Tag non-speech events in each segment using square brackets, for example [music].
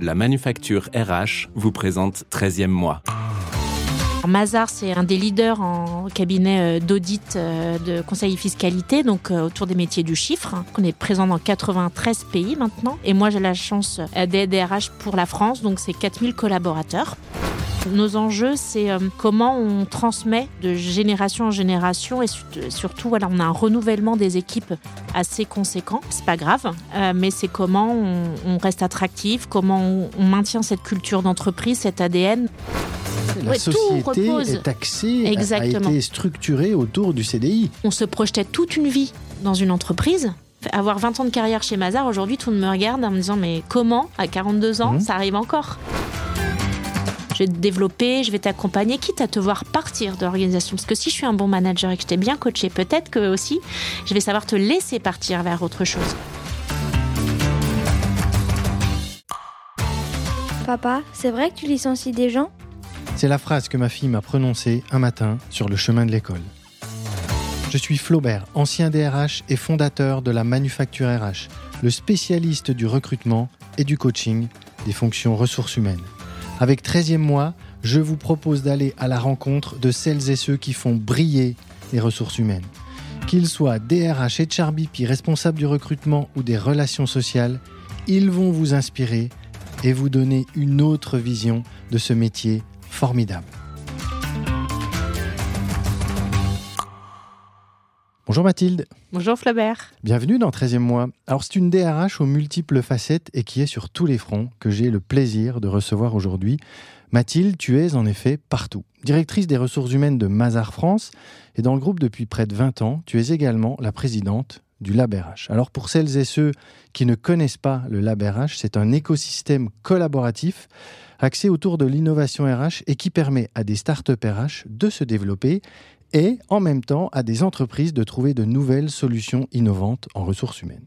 La manufacture RH vous présente 13e mois. Mazar, c'est un des leaders en cabinet euh, d'audit euh, de conseil fiscalité, donc euh, autour des métiers du chiffre. On est présent dans 93 pays maintenant. Et moi, j'ai la chance d'aider RH pour la France, donc c'est 4000 collaborateurs. Nos enjeux, c'est comment on transmet de génération en génération et surtout, voilà, on a un renouvellement des équipes assez conséquent. C'est pas grave, mais c'est comment on, reste attractif, comment on maintient cette culture d'entreprise, cet ADN. La société est axée, Exactement. a été structurée autour du CDI. On se projetait toute une vie dans une entreprise. Avoir 20 ans de carrière chez Mazar, aujourd'hui, tout le monde me regarde en me disant Mais comment, à 42 ans, mhm. ça arrive encore? Je vais te développer, je vais t'accompagner, quitte à te voir partir de l'organisation. Parce que si je suis un bon manager et que je t'ai bien coaché, peut-être que aussi, je vais savoir te laisser partir vers autre chose. Papa, c'est vrai que tu licencies des gens? C'est la phrase que ma fille m'a prononcée un matin sur le chemin de l'école. Je suis Flaubert, ancien DRH et fondateur de la Manufacture RH, le spécialiste du recrutement et du coaching des fonctions ressources humaines. Avec 13e mois, je vous propose d'aller à la rencontre de celles et ceux qui font briller les ressources humaines. Qu'ils soient DRH et Charbipi, responsables du recrutement ou des relations sociales, ils vont vous inspirer et vous donner une autre vision de ce métier formidable. Bonjour Mathilde. Bonjour Flaubert. Bienvenue dans 13e mois. Alors c'est une DRH aux multiples facettes et qui est sur tous les fronts que j'ai le plaisir de recevoir aujourd'hui. Mathilde, tu es en effet partout. Directrice des ressources humaines de Mazar France et dans le groupe depuis près de 20 ans, tu es également la présidente du LabRH. Alors pour celles et ceux qui ne connaissent pas le LabRH, c'est un écosystème collaboratif axé autour de l'innovation RH et qui permet à des startups RH de se développer et en même temps à des entreprises de trouver de nouvelles solutions innovantes en ressources humaines.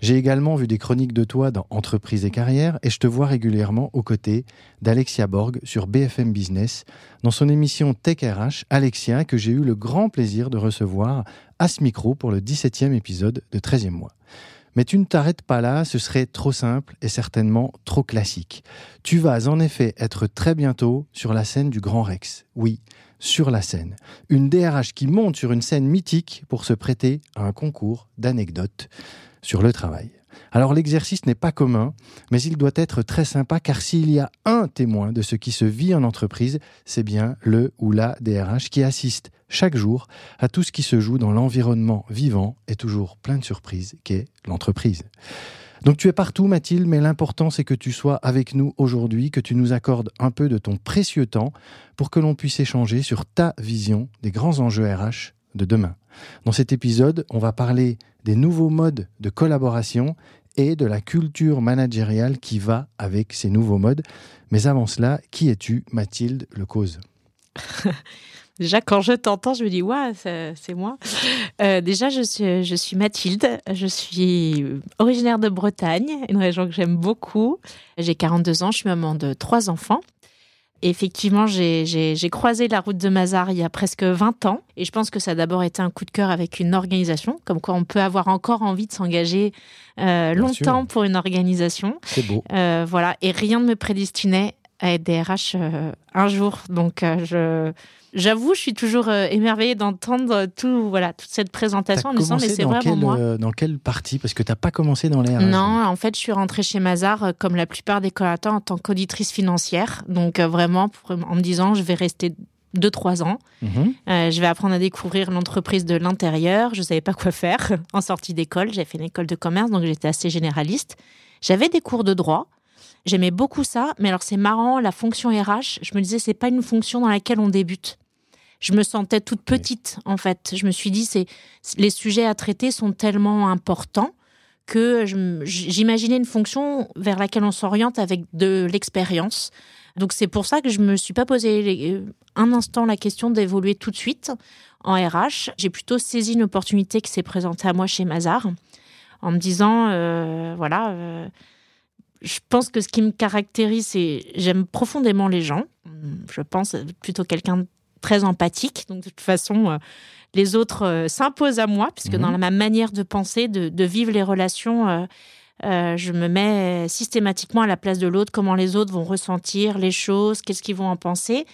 J'ai également vu des chroniques de toi dans Entreprise et carrière et je te vois régulièrement aux côtés d'Alexia Borg sur BFM Business dans son émission Tech RH, Alexia que j'ai eu le grand plaisir de recevoir à ce micro pour le 17e épisode de 13e mois. Mais tu ne t'arrêtes pas là, ce serait trop simple et certainement trop classique. Tu vas en effet être très bientôt sur la scène du Grand Rex. Oui, sur la scène. Une DRH qui monte sur une scène mythique pour se prêter à un concours d'anecdotes sur le travail. Alors l'exercice n'est pas commun, mais il doit être très sympa car s'il y a un témoin de ce qui se vit en entreprise, c'est bien le ou la DRH qui assiste chaque jour à tout ce qui se joue dans l'environnement vivant et toujours plein de surprises qu'est l'entreprise. Donc tu es partout Mathilde, mais l'important c'est que tu sois avec nous aujourd'hui, que tu nous accordes un peu de ton précieux temps pour que l'on puisse échanger sur ta vision des grands enjeux RH de demain. Dans cet épisode, on va parler des nouveaux modes de collaboration et de la culture managériale qui va avec ces nouveaux modes. Mais avant cela, qui es-tu, Mathilde Lecause? [laughs] Déjà, quand je t'entends, je me dis, ouais, c'est moi. Euh, déjà, je suis, je suis Mathilde. Je suis originaire de Bretagne, une région que j'aime beaucoup. J'ai 42 ans, je suis maman de trois enfants effectivement, j'ai croisé la route de Mazar il y a presque 20 ans. Et je pense que ça a d'abord été un coup de cœur avec une organisation, comme quoi on peut avoir encore envie de s'engager euh, longtemps pour une organisation. C'est beau. Euh, voilà. Et rien ne me prédestinait à être DRH euh, un jour. Donc, je J'avoue, je suis toujours euh, émerveillée d'entendre tout, voilà, toute cette présentation en me disant, mais c'est vraiment moi. Euh, dans quelle partie? Parce que tu n'as pas commencé dans les Non, en fait, je suis rentrée chez Mazar, euh, comme la plupart des collaborateurs, en tant qu'auditrice financière. Donc, vraiment, en me disant, je vais rester deux, trois ans. Mhm. je vais apprendre à découvrir l'entreprise de l'intérieur. Je ne savais pas quoi faire [laughs] en sortie d'école. J'ai fait une école de commerce, donc j'étais assez généraliste. J'avais des cours de droit. J'aimais beaucoup ça, mais alors c'est marrant, la fonction RH, je me disais, c'est pas une fonction dans laquelle on débute je me sentais toute petite en fait. Je me suis dit c'est les sujets à traiter sont tellement importants que j'imaginais une fonction vers laquelle on s'oriente avec de l'expérience. Donc c'est pour ça que je me suis pas posé euh, un instant la question d'évoluer tout de suite en RH. J'ai plutôt saisi une opportunité qui s'est présentée à moi chez Mazar en me disant euh, voilà. Euh, je pense que ce qui me caractérise, c'est j'aime profondément les gens. Je pense plutôt quelqu'un très empathique. Donc, de toute façon, euh, les autres euh, s'imposent à moi, puisque dans mhm. ma manière de penser, de, vivre les relations, je me mets systématiquement à la place de l'autre, comment les autres vont ressentir les choses, qu'est-ce qu'ils vont en penser.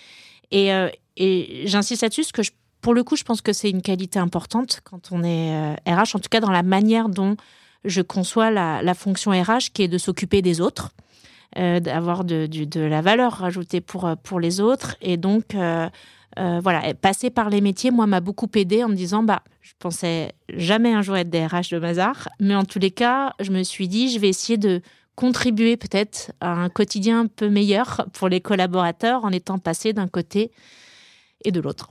Et, et j'insiste là-dessus, parce que pour le coup, je pense que c'est une qualité importante quand on est RH, en tout cas dans la manière dont je conçois la, fonction RH qui est de s'occuper des autres. d'avoir de, de, la valeur rajoutée pour, pour les autres et donc euh, voilà, passer par les métiers, moi, m'a beaucoup aidé en me disant, bah, je pensais jamais un jour être DRH de Mazar, mais en tous les cas, je me suis dit, je vais essayer de contribuer peut-être à un quotidien un peu meilleur pour les collaborateurs en étant passé d'un côté et de l'autre.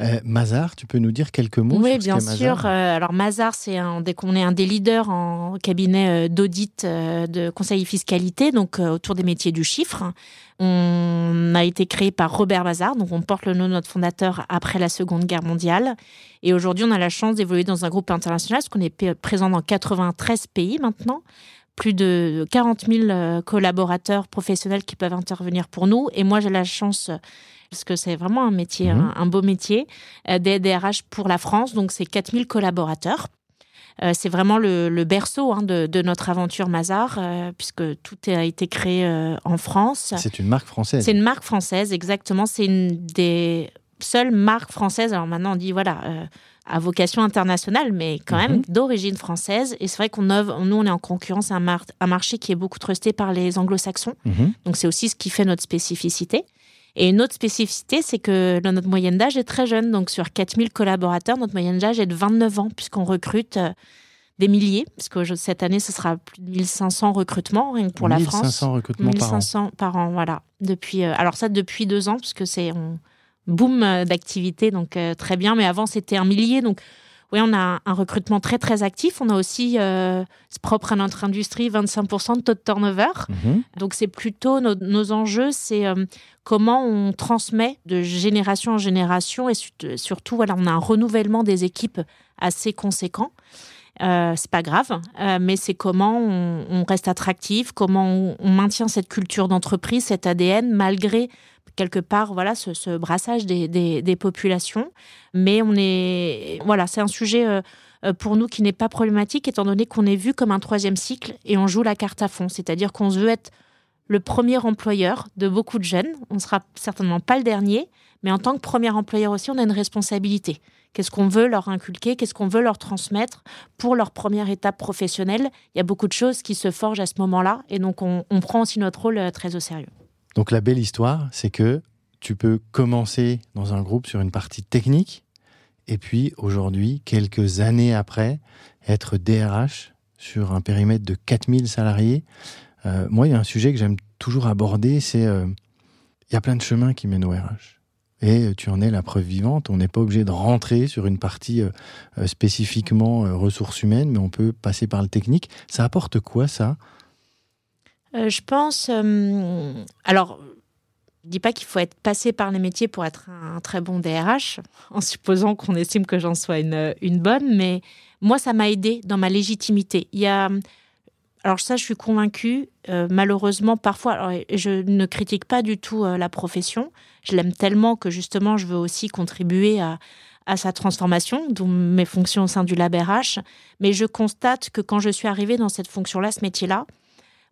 Euh, Mazar, tu peux nous dire quelques mots Oui, bien sûr. Euh, alors Mazar, c'est un, dès qu'on est un des leaders en cabinet euh, d'audit de conseil fiscalité, donc autour des métiers du chiffre. On a été créé par Robert Mazar, donc on porte le nom de notre fondateur après la Seconde Guerre mondiale. Et aujourd'hui, on a la chance d'évoluer dans un groupe international, parce qu'on est présent dans 93 pays maintenant plus de 40 000 collaborateurs professionnels qui peuvent intervenir pour nous. Et moi, j'ai la chance parce que c'est vraiment un métier, mhm. un, beau métier, euh, des DRH pour la France. Donc, c'est 4000 collaborateurs. Euh, c'est vraiment le, berceau hein, de, notre aventure Mazar, euh, puisque tout a été créé en France. C'est une marque française. C'est une marque française, exactement. C'est une des seules marques françaises. Alors maintenant, on dit, voilà, à vocation internationale, mais quand même mhm. d'origine française. Et c'est vrai qu'on nous, on est en concurrence à un, un, marché qui est beaucoup trusté par les anglo-saxons. Mhm. Donc c'est aussi ce qui fait notre spécificité. Et une autre spécificité, c'est que notre moyenne d'âge est très jeune. Donc, sur 4000 collaborateurs, notre moyenne d'âge est de 29 ans, puisqu'on recrute euh, des milliers, parce que cette année, ce sera plus de 1500 recrutements rien que pour la France. 1500 recrutements 1500 par an. voilà. Depuis, euh, alors ça, depuis deux ans, puisque c'est un boom euh, d'activité, donc très bien. Mais avant, c'était un millier, donc oui, on a un recrutement très très actif. On a aussi, euh, c'est propre à notre industrie, 25% de taux de turnover. Mhm. Donc c'est plutôt nos, enjeux, c'est euh, comment on transmet de génération en génération et surtout voilà, on a un renouvellement des équipes assez conséquent. Euh, c'est pas grave, euh, mais c'est comment on, reste attractif, comment on, on maintient cette culture d'entreprise, cet ADN malgré quelque part voilà ce, brassage des, populations. Mais on est voilà, c'est un sujet euh, euh, pour nous qui n'est pas problématique étant donné qu'on est vu comme un troisième cycle et on joue la carte à fond, c'est-à-dire qu'on veut être le premier employeur de beaucoup de jeunes. On sera certainement pas le dernier, mais en tant que premier employeur aussi, on a une responsabilité. Qu'est-ce qu'on veut leur inculquer? Qu'est-ce qu'on veut leur transmettre pour leur première étape professionnelle? Il y a beaucoup de choses qui se forgent à ce moment-là, et donc on prend aussi notre rôle euh, très au sérieux. Donc la belle histoire, c'est que tu peux commencer dans un groupe sur une partie technique, et puis aujourd'hui, quelques années après, être DRH sur un périmètre de 4000 salariés. Euh, moi, il y a un sujet que j'aime toujours aborder, c'est euh, il y a plein de chemins qui mènent au RH. Et tu en es la preuve vivante. On n'est pas obligé de rentrer sur une partie euh, spécifiquement ressources humaines, mais on peut passer par le technique. Ça apporte quoi ça? Euh, je pense. Euh, alors, je dis pas qu'il faut être passé par les métiers pour être un, très bon DRH, en supposant qu'on estime que j'en sois une, une, bonne, mais moi, ça m'a aidé dans ma légitimité. Il y a. Alors ça, je suis convaincue, euh, malheureusement, parfois, je ne critique pas du tout la profession. Je l'aime tellement que justement, je veux aussi contribuer à, à sa transformation, dont mes fonctions au sein du Lab RH. Mais je constate que quand je suis arrivée dans cette fonction-là, ce métier-là,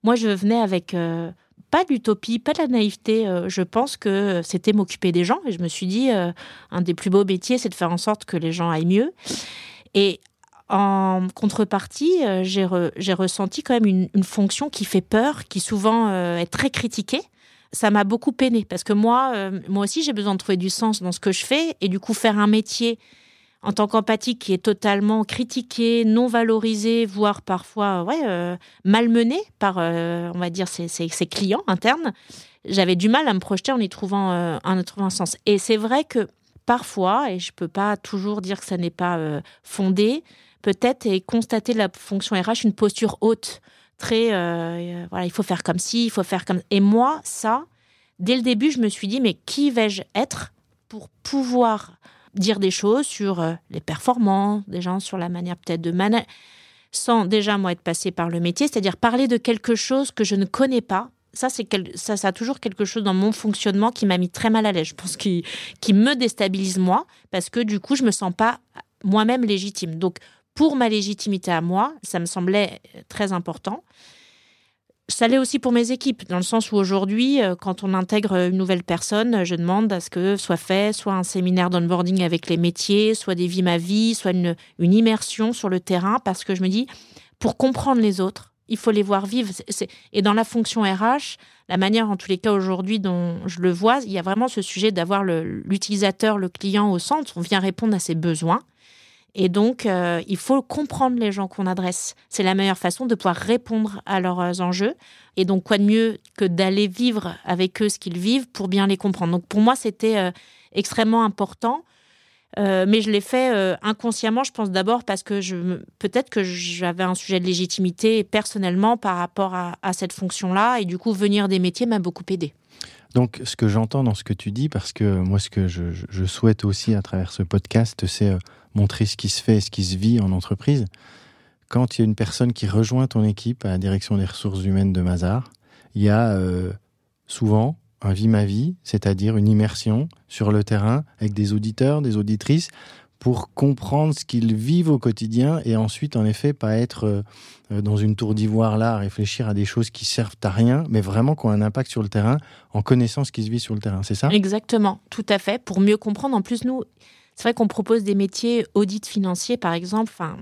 moi, je venais avec euh, pas d'utopie, pas de la naïveté. Euh, je pense que c'était m'occuper des gens. Et je me suis dit, euh, un des plus beaux métiers, c'est de faire en sorte que les gens aillent mieux. Et en contrepartie, j'ai ressenti quand même une, fonction qui fait peur, qui souvent est très critiquée. Ça m'a beaucoup peiné parce que moi, moi aussi, j'ai besoin de trouver du sens dans ce que je fais et du coup faire un métier en tant qu'empathique qui est totalement critiqué, non valorisé, voire parfois ouais, euh, malmené par, euh, on va dire, ses, clients internes, j'avais du mal à me projeter en y trouvant, euh, un sens. Et c'est vrai que parfois, et je ne peux pas toujours dire que ça n'est pas fondé, peut-être et constater la fonction RH une posture haute, très, voilà, il faut faire comme ci, il faut faire comme... Et moi, ça, dès le début, je me suis dit, mais qui vais-je être pour pouvoir dire des choses sur euh, les performances des gens, sur la manière peut-être de manager, sans déjà moi être passé par le métier, c'est-à-dire parler de quelque chose que je ne connais pas. Ça, c'est ça, ça a toujours quelque chose dans mon fonctionnement qui m'a mis très mal à l'aise. Je pense qui, qui me déstabilise moi, parce que du coup, je me sens pas moi-même légitime. Donc, pour ma légitimité à moi, ça me semblait très important. Ça l'est aussi pour mes équipes, dans le sens où aujourd'hui, euh, quand on intègre une nouvelle personne, je demande à ce que soit fait soit un séminaire d'onboarding avec les métiers, soit des vies ma vie, soit une, une immersion sur le terrain, parce que je me dis, pour comprendre les autres, il faut les voir vivre. Et dans la fonction RH, la manière, en tous les cas aujourd'hui, dont je le vois, il y a vraiment ce sujet d'avoir l'utilisateur, le, client au centre. On vient répondre à ses besoins. Et donc, euh, il faut comprendre les gens qu'on adresse. C'est la meilleure façon de pouvoir répondre à leurs enjeux. Et donc, quoi de mieux que d'aller vivre avec eux ce qu'ils vivent pour bien les comprendre. Donc, pour moi, c'était euh, extrêmement important. Euh, mais je l'ai fait euh, inconsciemment, je pense d'abord parce que je, peut-être que j'avais un sujet de légitimité personnellement par rapport à, cette fonction-là, et du coup, venir des métiers m'a beaucoup aidé. Donc, ce que j'entends dans ce que tu dis, parce que moi, ce que je, souhaite aussi à travers ce podcast, c'est euh, montrer ce qui se fait, ce qui se vit en entreprise. Quand il y a une personne qui rejoint ton équipe à la direction des ressources humaines de Mazar, il y a souvent un vie ma vie, c'est-à-dire une immersion sur le terrain avec des auditeurs, des auditrices, pour comprendre ce qu'ils vivent au quotidien et ensuite, en effet, pas être euh, dans une tour d'ivoire là, à réfléchir à des choses qui servent à rien, mais vraiment qui ont un impact sur le terrain en connaissant ce qui se vit sur le terrain, c'est ça? Exactement, tout à fait, pour mieux comprendre. En plus, nous, c'est vrai qu'on propose des métiers audit financier, par exemple. Enfin,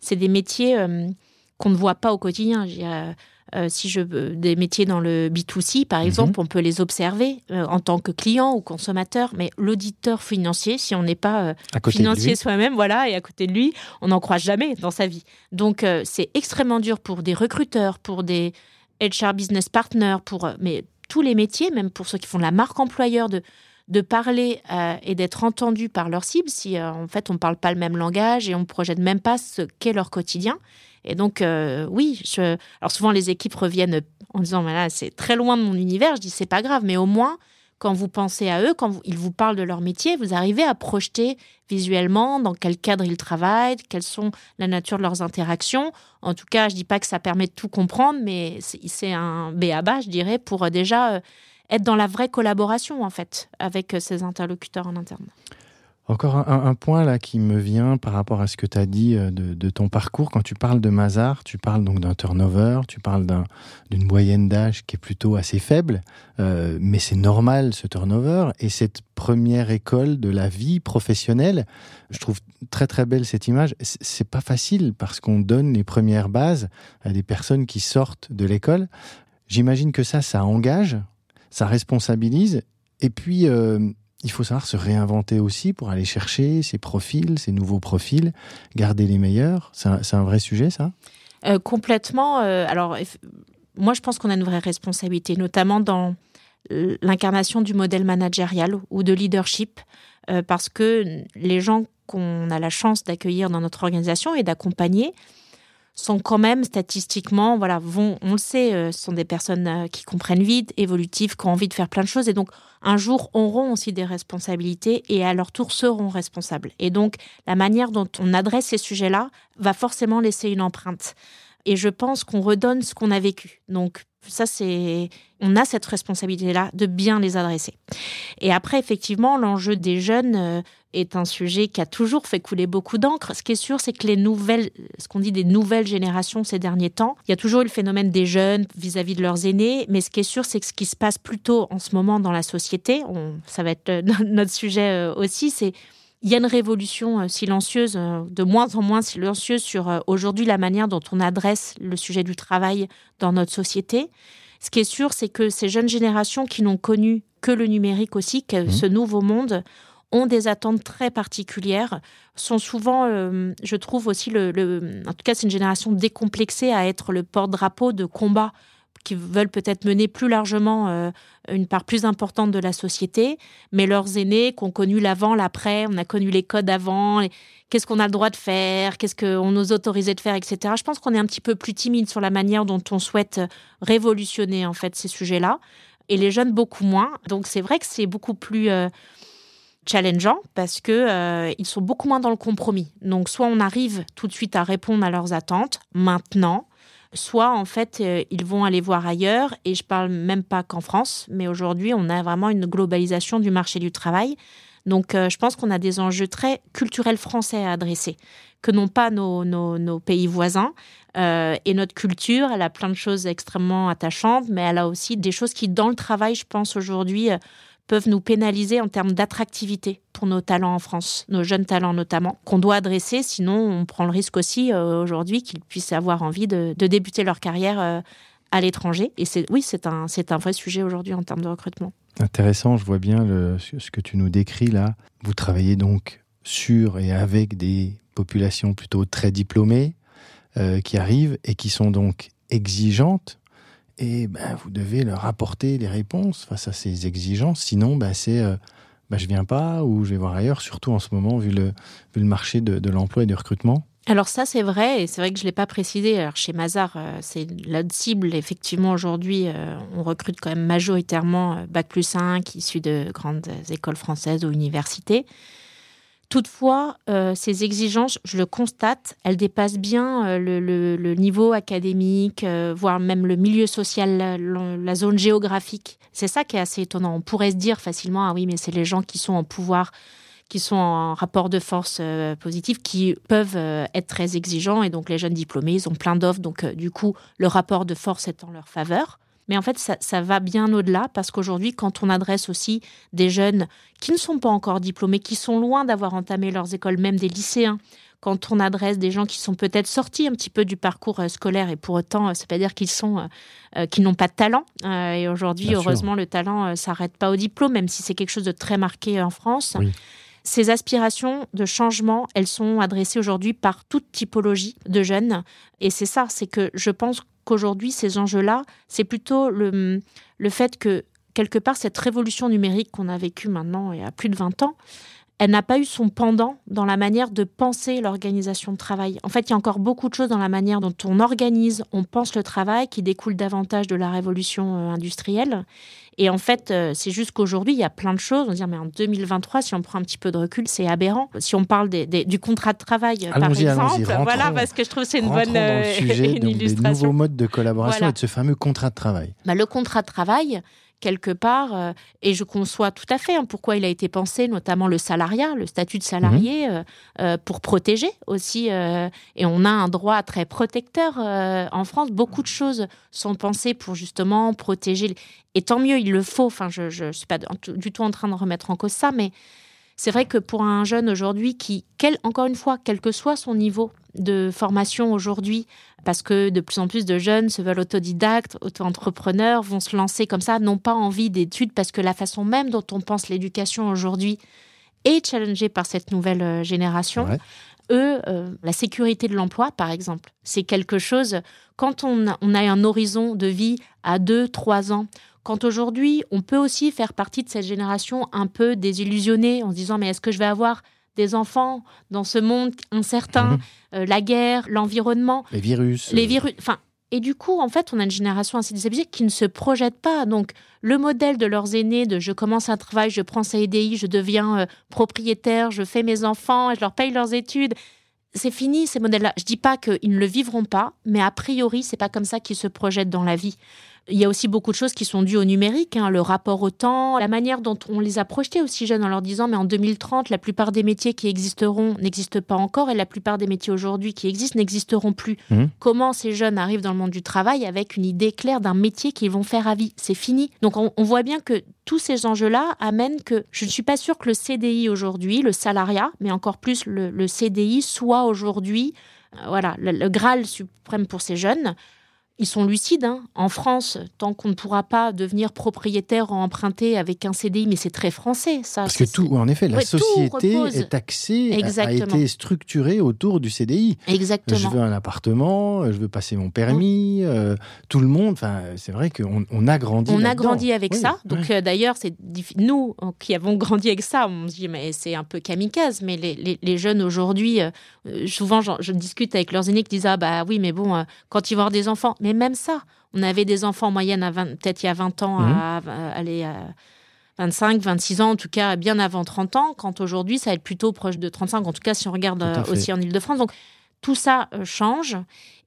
c'est des métiers euh, qu'on ne voit pas au quotidien. Euh, si je veux des métiers dans le B2C, par mhm. exemple, on peut les observer euh, en tant que client ou consommateur, mais l'auditeur financier, si on n'est pas euh, financier soi-même, voilà, et à côté de lui, on n'en croit jamais dans sa vie. Donc, c'est extrêmement dur pour des recruteurs, pour des HR business partners, pour mais tous les métiers, même pour ceux qui font la marque employeur, de de parler et d'être entendu par leur cible si en fait on ne parle pas le même langage et on ne projette même pas ce qu'est leur quotidien. Et donc, euh, oui, alors souvent les équipes reviennent en disant, là, c'est très loin de mon univers. Je dis, c'est pas grave, mais au moins, quand vous pensez à eux, quand ils vous parlent de leur métier, vous arrivez à projeter visuellement dans quel cadre ils travaillent, quelles sont la nature de leurs interactions. En tout cas, je dis pas que ça permet de tout comprendre, mais c'est un B à bas, je dirais, pour euh, déjà euh, être dans la vraie collaboration, en fait, avec ces interlocuteurs en interne. Encore un, point là qui me vient par rapport à ce que tu as dit euh, de, ton parcours. Quand tu parles de Mazar, tu parles donc d'un turnover, tu parles d'une moyenne d'âge qui est plutôt assez faible, euh, mais c'est normal ce turnover. Et cette première école de la vie professionnelle, je trouve très très belle cette image. C'est pas facile parce qu'on donne les premières bases à des personnes qui sortent de l'école. J'imagine que ça, ça engage, ça responsabilise. Et puis, euh, il faut savoir se réinventer aussi pour aller chercher ces profils, ces nouveaux profils, garder les meilleurs. C'est un, vrai sujet, ça? Euh, Complètement. Euh, alors, moi, je pense qu'on a une vraie responsabilité, notamment dans l'incarnation du modèle managérial ou de leadership, parce que les gens qu'on a la chance d'accueillir dans notre organisation et d'accompagner, sont quand même statistiquement, voilà, vont, on le sait, euh, sont des personnes euh, qui comprennent vite, évolutives, qui ont envie de faire plein de choses et donc un jour auront aussi des responsabilités et à leur tour seront responsables. Et donc la manière dont on adresse ces sujets-là va forcément laisser une empreinte. Et je pense qu'on redonne ce qu'on a vécu. Donc ça, c'est, on a cette responsabilité-là de bien les adresser. Et après, effectivement, l'enjeu des jeunes euh, est un sujet qui a toujours fait couler beaucoup d'encre. Ce qui est sûr, c'est que les nouvelles, ce qu'on dit des nouvelles générations ces derniers temps, il y a toujours eu le phénomène des jeunes vis-à-vis de leurs aînés. Mais ce qui est sûr, c'est que ce qui se passe plutôt en ce moment dans la société, ça va être euh, [laughs] notre sujet euh, aussi, c'est il y a une révolution silencieuse, de moins en moins silencieuse sur aujourd'hui la manière dont on adresse le sujet du travail dans notre société. Ce qui est sûr, c'est que ces jeunes générations qui n'ont connu que le numérique aussi, que mmh. ce nouveau monde, ont des attentes très particulières, sont souvent, euh, je trouve aussi, le, en tout cas, c'est une génération décomplexée à être le porte-drapeau de combats qui veulent peut-être mener plus largement euh, une part plus importante de la société, mais leurs aînés qui ont connu l'avant, l'après, on a connu les codes avant, qu'est-ce qu'on a le droit de faire, qu'est-ce qu'on nous autorisait de faire, etc. Je pense qu'on est un petit peu plus timide sur la manière dont on souhaite révolutionner en fait ces sujets-là, et les jeunes beaucoup moins. Donc c'est vrai que c'est beaucoup plus euh, challengeant parce que euh, ils sont beaucoup moins dans le compromis. Donc soit on arrive tout de suite à répondre à leurs attentes maintenant, soit en fait euh, ils vont aller voir ailleurs et je parle même pas qu'en France, mais aujourd'hui on a vraiment une globalisation du marché du travail. Donc je pense qu'on a des enjeux très culturels français à adresser, que n'ont pas nos, pays voisins. et notre culture, elle a plein de choses extrêmement attachantes, mais elle a aussi des choses qui, dans le travail, je pense aujourd'hui, peuvent nous pénaliser en termes d'attractivité pour nos talents en France, nos jeunes talents notamment, qu'on doit adresser, sinon on prend le risque aussi euh, aujourd'hui qu'ils puissent avoir envie de, débuter leur carrière euh, à l'étranger. Et c'est oui, c'est un, c'est un vrai sujet aujourd'hui en termes de recrutement. Intéressant, je vois bien ce que tu nous décris là. Vous travaillez donc sur et avec des populations plutôt très diplômées euh, qui arrivent et qui sont donc exigeantes et ben, vous devez leur apporter des réponses face à ces exigences. Sinon, ben, c'est euh, ben, je viens pas ou je vais voir ailleurs, surtout en ce moment, vu le, vu le marché de, l'emploi et du recrutement. Alors ça c'est vrai et c'est vrai que je l'ai pas précisé. Alors chez Mazar, euh, c'est la cible effectivement aujourd'hui. Euh, on recrute quand même majoritairement euh, bac plus 5 issus de grandes écoles françaises ou universités. Toutefois, euh, ces exigences, je le constate, elles dépassent bien euh, le, niveau académique, euh, voire même le milieu social, la, zone géographique. C'est ça qui est assez étonnant. On pourrait se dire facilement, ah oui, mais c'est les gens qui sont en pouvoir, qui sont en rapport de force positif, qui peuvent être très exigeants. Et donc les jeunes diplômés, ils ont plein d'offres. Donc du coup, le rapport de force est en leur faveur. Mais en fait, ça, va bien au-delà parce qu'aujourd'hui, quand on adresse aussi des jeunes qui ne sont pas encore diplômés, qui sont loin d'avoir entamé leurs écoles, même des lycéens, quand on adresse des gens qui sont peut-être sortis un petit peu du parcours euh, scolaire et pour autant, euh, ça veut pas dire qu'ils sont, euh, n'ont pas de talent. et aujourd'hui, heureusement, le talent ne s'arrête pas au diplôme, même si c'est quelque chose de très marqué en France. Ces aspirations de changement, elles sont adressées aujourd'hui par toute typologie de jeunes. Et c'est ça, c'est que je pense qu'aujourd'hui, ces enjeux-là, c'est plutôt le, le fait que, quelque part, cette révolution numérique qu'on a vécue maintenant y a plus de 20 ans, elle n'a pas eu son pendant dans la manière de penser l'organisation de travail. En fait, il y a encore beaucoup de choses dans la manière dont on organise, on pense le travail qui découle davantage de la révolution euh, industrielle. Et en fait, euh, c'est juste qu'aujourd'hui, il y a plein de choses. On dit, mais en 2023, si on prend un petit peu de recul, c'est aberrant. Si on parle du contrat de travail, par exemple, voilà, parce que je trouve que c'est une bonne euh, [laughs] sujet, une illustration. Des nouveaux modes de collaboration et de ce fameux contrat de travail. Bah, le contrat de travail, quelque part, euh, et je conçois tout à fait hein, pourquoi il a été pensé, notamment le salariat, le statut de salarié, mhm. euh, euh, pour protéger aussi. et on a un droit très protecteur en France. Beaucoup de choses sont pensées pour justement protéger. Et tant mieux, il le faut. Enfin, je ne suis pas du tout en train de remettre en cause ça, mais c'est vrai que pour un jeune aujourd'hui qui, quel, encore une fois, quel que soit son niveau de formation aujourd'hui, parce que de plus en plus de jeunes se veulent autodidactes, auto-entrepreneurs, vont se lancer comme ça, n'ont pas envie d'études, parce que la façon même dont on pense l'éducation aujourd'hui est challengée par cette nouvelle euh, génération. Eux, euh, la sécurité de l'emploi, par exemple, c'est quelque chose, quand on on a un horizon de vie à deux, trois ans, quand aujourd'hui, on peut aussi faire partie de cette génération un peu désillusionnée en se disant mais est-ce que je vais avoir des enfants dans ce monde incertain, mhm. euh, la guerre, l'environnement, les virus, les euh. virus, enfin. Et du coup, en fait, on a une génération assez désabusée qui ne se projette pas. Donc, le modèle de leurs aînés, de je commence un travail, je prends sa EDI, je deviens euh, propriétaire, je fais mes enfants, je leur paye leurs études, c'est fini ces modèles-là. Je dis pas qu'ils ne le vivront pas, mais a priori, c'est pas comme ça qu'ils se projettent dans la vie. Il y a aussi beaucoup de choses qui sont dues au numérique, hein, le rapport au temps, la manière dont on les a projetés aussi jeunes en leur disant mais en 2030, la plupart des métiers qui existeront n'existent pas encore et la plupart des métiers aujourd'hui qui existent n'existeront plus. Mmh. Comment ces jeunes arrivent dans le monde du travail avec une idée claire d'un métier qu'ils vont faire à vie? C'est fini. Donc on, voit bien que tous ces enjeux-là amènent que je ne suis pas sûre que le CDI aujourd'hui, le salariat, mais encore plus le, CDI, soit aujourd'hui euh, voilà, le, Graal suprême pour ces jeunes ils sont lucides. Hein. En France, tant qu'on ne pourra pas devenir propriétaire ou emprunter avec un CDI, mais c'est très français, ça. Parce que tout, en effet, la société est axée, a, été structurée autour du CDI. Exactement. Je veux un appartement, je veux passer mon permis, euh, tout le monde. Enfin, c'est vrai qu'on on a grandi. On a grandi avec ça. Donc euh, d'ailleurs, c'est nous euh, qui avons grandi avec ça, on se dit mais c'est un peu kamikaze. Mais les, les, jeunes aujourd'hui, souvent, je discute avec leurs aînés qui disent ah bah oui, mais bon, quand ils vont avoir des enfants mais même ça, on avait des enfants en moyenne, à peut-être il y a 20 ans, à, mhm. aller à 25, 26 ans, en tout cas bien avant 30 ans, quand aujourd'hui ça va être plutôt proche de 35, en tout cas si on regarde euh, aussi en Ile-de-France. Donc tout ça euh, change.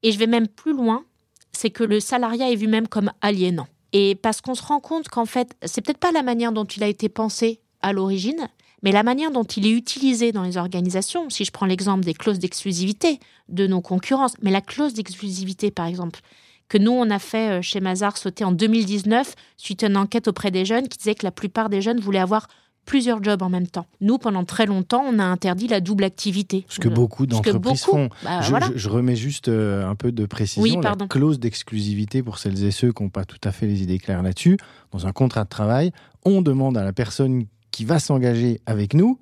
Et je vais même plus loin, c'est que le salariat est vu même comme aliénant. Et parce qu'on se rend compte qu'en fait, c'est peut-être pas la manière dont il a été pensé à l'origine, mais la manière dont il est utilisé dans les organisations, si je prends l'exemple des clauses d'exclusivité de nos concurrences, mais la clause d'exclusivité, par exemple, que nous, on a fait euh, chez Mazar sauter en 2019 suite à une enquête auprès des jeunes qui disait que la plupart des jeunes voulaient avoir plusieurs jobs en même temps. Nous, pendant très longtemps, on a interdit la double activité. Ce que beaucoup d'entreprises font. Bah, je, remets juste euh, un peu de précision. Oui, la clause d'exclusivité pour celles et ceux qui n'ont pas tout à fait les idées claires là-dessus. Dans un contrat de travail, on demande à la personne qui va s'engager avec nous,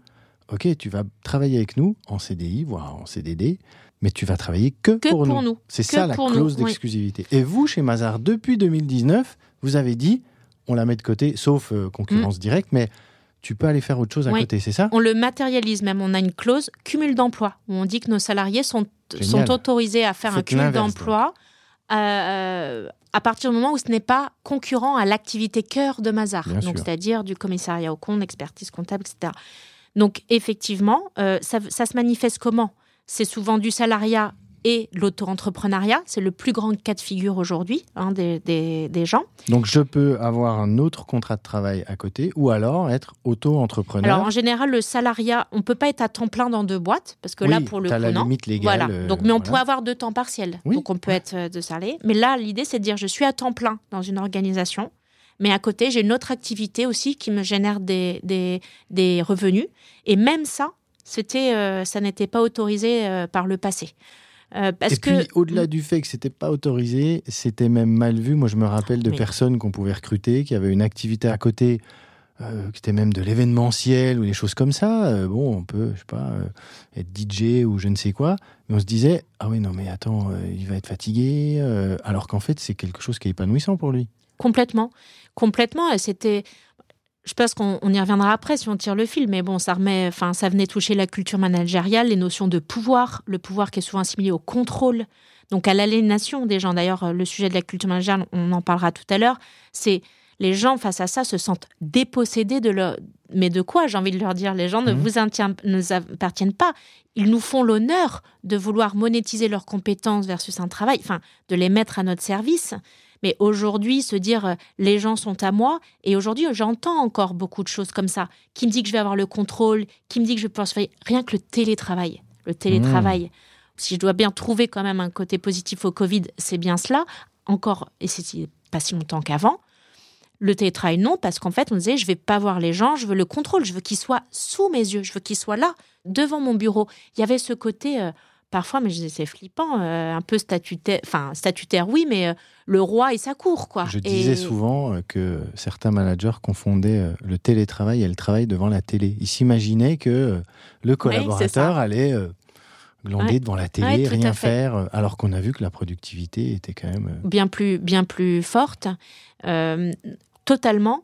ok, tu vas travailler avec nous en CDI, voire en CDD, mais tu vas travailler que, pour, nous. C'est ça la clause d'exclusivité. Et vous, chez Mazar, depuis 2019, vous avez dit, on la met de côté, sauf euh, concurrence mm. directe, mais tu peux aller faire autre chose à côté, c'est ça? On le matérialise même. On a une clause cumul d'emploi où on dit que nos salariés sont, sont autorisés à faire un cumul d'emploi euh, à partir du moment où ce n'est pas concurrent à l'activité cœur de Mazar, donc c'est-à-dire du commissariat au compte, expertise comptable, etc. Donc effectivement, euh, ça, ça se manifeste comment? C'est souvent du salariat et l'auto-entrepreneuriat. C'est le plus grand cas de figure aujourd'hui hein, des, des, gens. Donc je peux avoir un autre contrat de travail à côté ou alors être auto-entrepreneur. Alors en général, le salariat, on ne peut pas être à temps plein dans deux boîtes parce que là, pour le coup, la limite légale. Voilà. Euh, Donc, mais on peut avoir deux temps partiels. Donc on peut être euh, de salarié. Mais là, l'idée, c'est de dire je suis à temps plein dans une organisation. Mais à côté, j'ai une autre activité aussi qui me génère des, des, des revenus. Et même ça, c'était, euh, ça n'était pas autorisé par le passé. Euh, et puis, au-delà du fait que c'était pas autorisé, c'était même mal vu. Moi, je me rappelle de personnes qu'on pouvait recruter, qui avaient une activité à côté, euh, qui était même de l'événementiel ou des choses comme ça. Euh, bon, on peut, je sais pas, être DJ ou je ne sais quoi, mais on se disait ah oui non mais attends, il va être fatigué, alors qu'en fait c'est quelque chose qui est épanouissant pour lui. Complètement, complètement. C'était je pense qu'on y reviendra après si on tire le fil, mais bon, ça remet, enfin, ça venait toucher la culture managériale, les notions de pouvoir, le pouvoir qui est souvent assimilé au contrôle, donc à l'aliénation des gens. D'ailleurs, le sujet de la culture managériale, on en parlera tout à l'heure. C'est les gens face à ça se sentent dépossédés de leur. Mais de quoi J'ai envie de leur dire, les gens ne mmh. vous appartiennent pas. Ils nous font l'honneur de vouloir monétiser leurs compétences versus un travail, enfin, de les mettre à notre service. Mais aujourd'hui, se dire euh, les gens sont à moi, et aujourd'hui, j'entends encore beaucoup de choses comme ça, qui me dit que je vais avoir le contrôle, qui me dit que je vais pouvoir faire rien que le télétravail. Le télétravail. Mmh. Si je dois bien trouver quand même un côté positif au Covid, c'est bien cela. Encore, et c'est pas si longtemps qu'avant. Le télétravail, non, parce qu'en fait, on disait, je vais pas voir les gens, je veux le contrôle, je veux qu'ils soient sous mes yeux, je veux qu'ils soient là, devant mon bureau. Il y avait ce côté, euh, parfois, mais c'est flippant, euh, un peu statutaire, enfin statutaire, oui, mais euh, le roi et sa cour, quoi. Je disais souvent euh, que certains managers confondaient le télétravail et le travail devant la télé. Ils s'imaginaient que le collaborateur allait glander devant la télé, rien faire, alors qu'on a vu que la productivité était quand même bien plus, bien plus forte, totalement.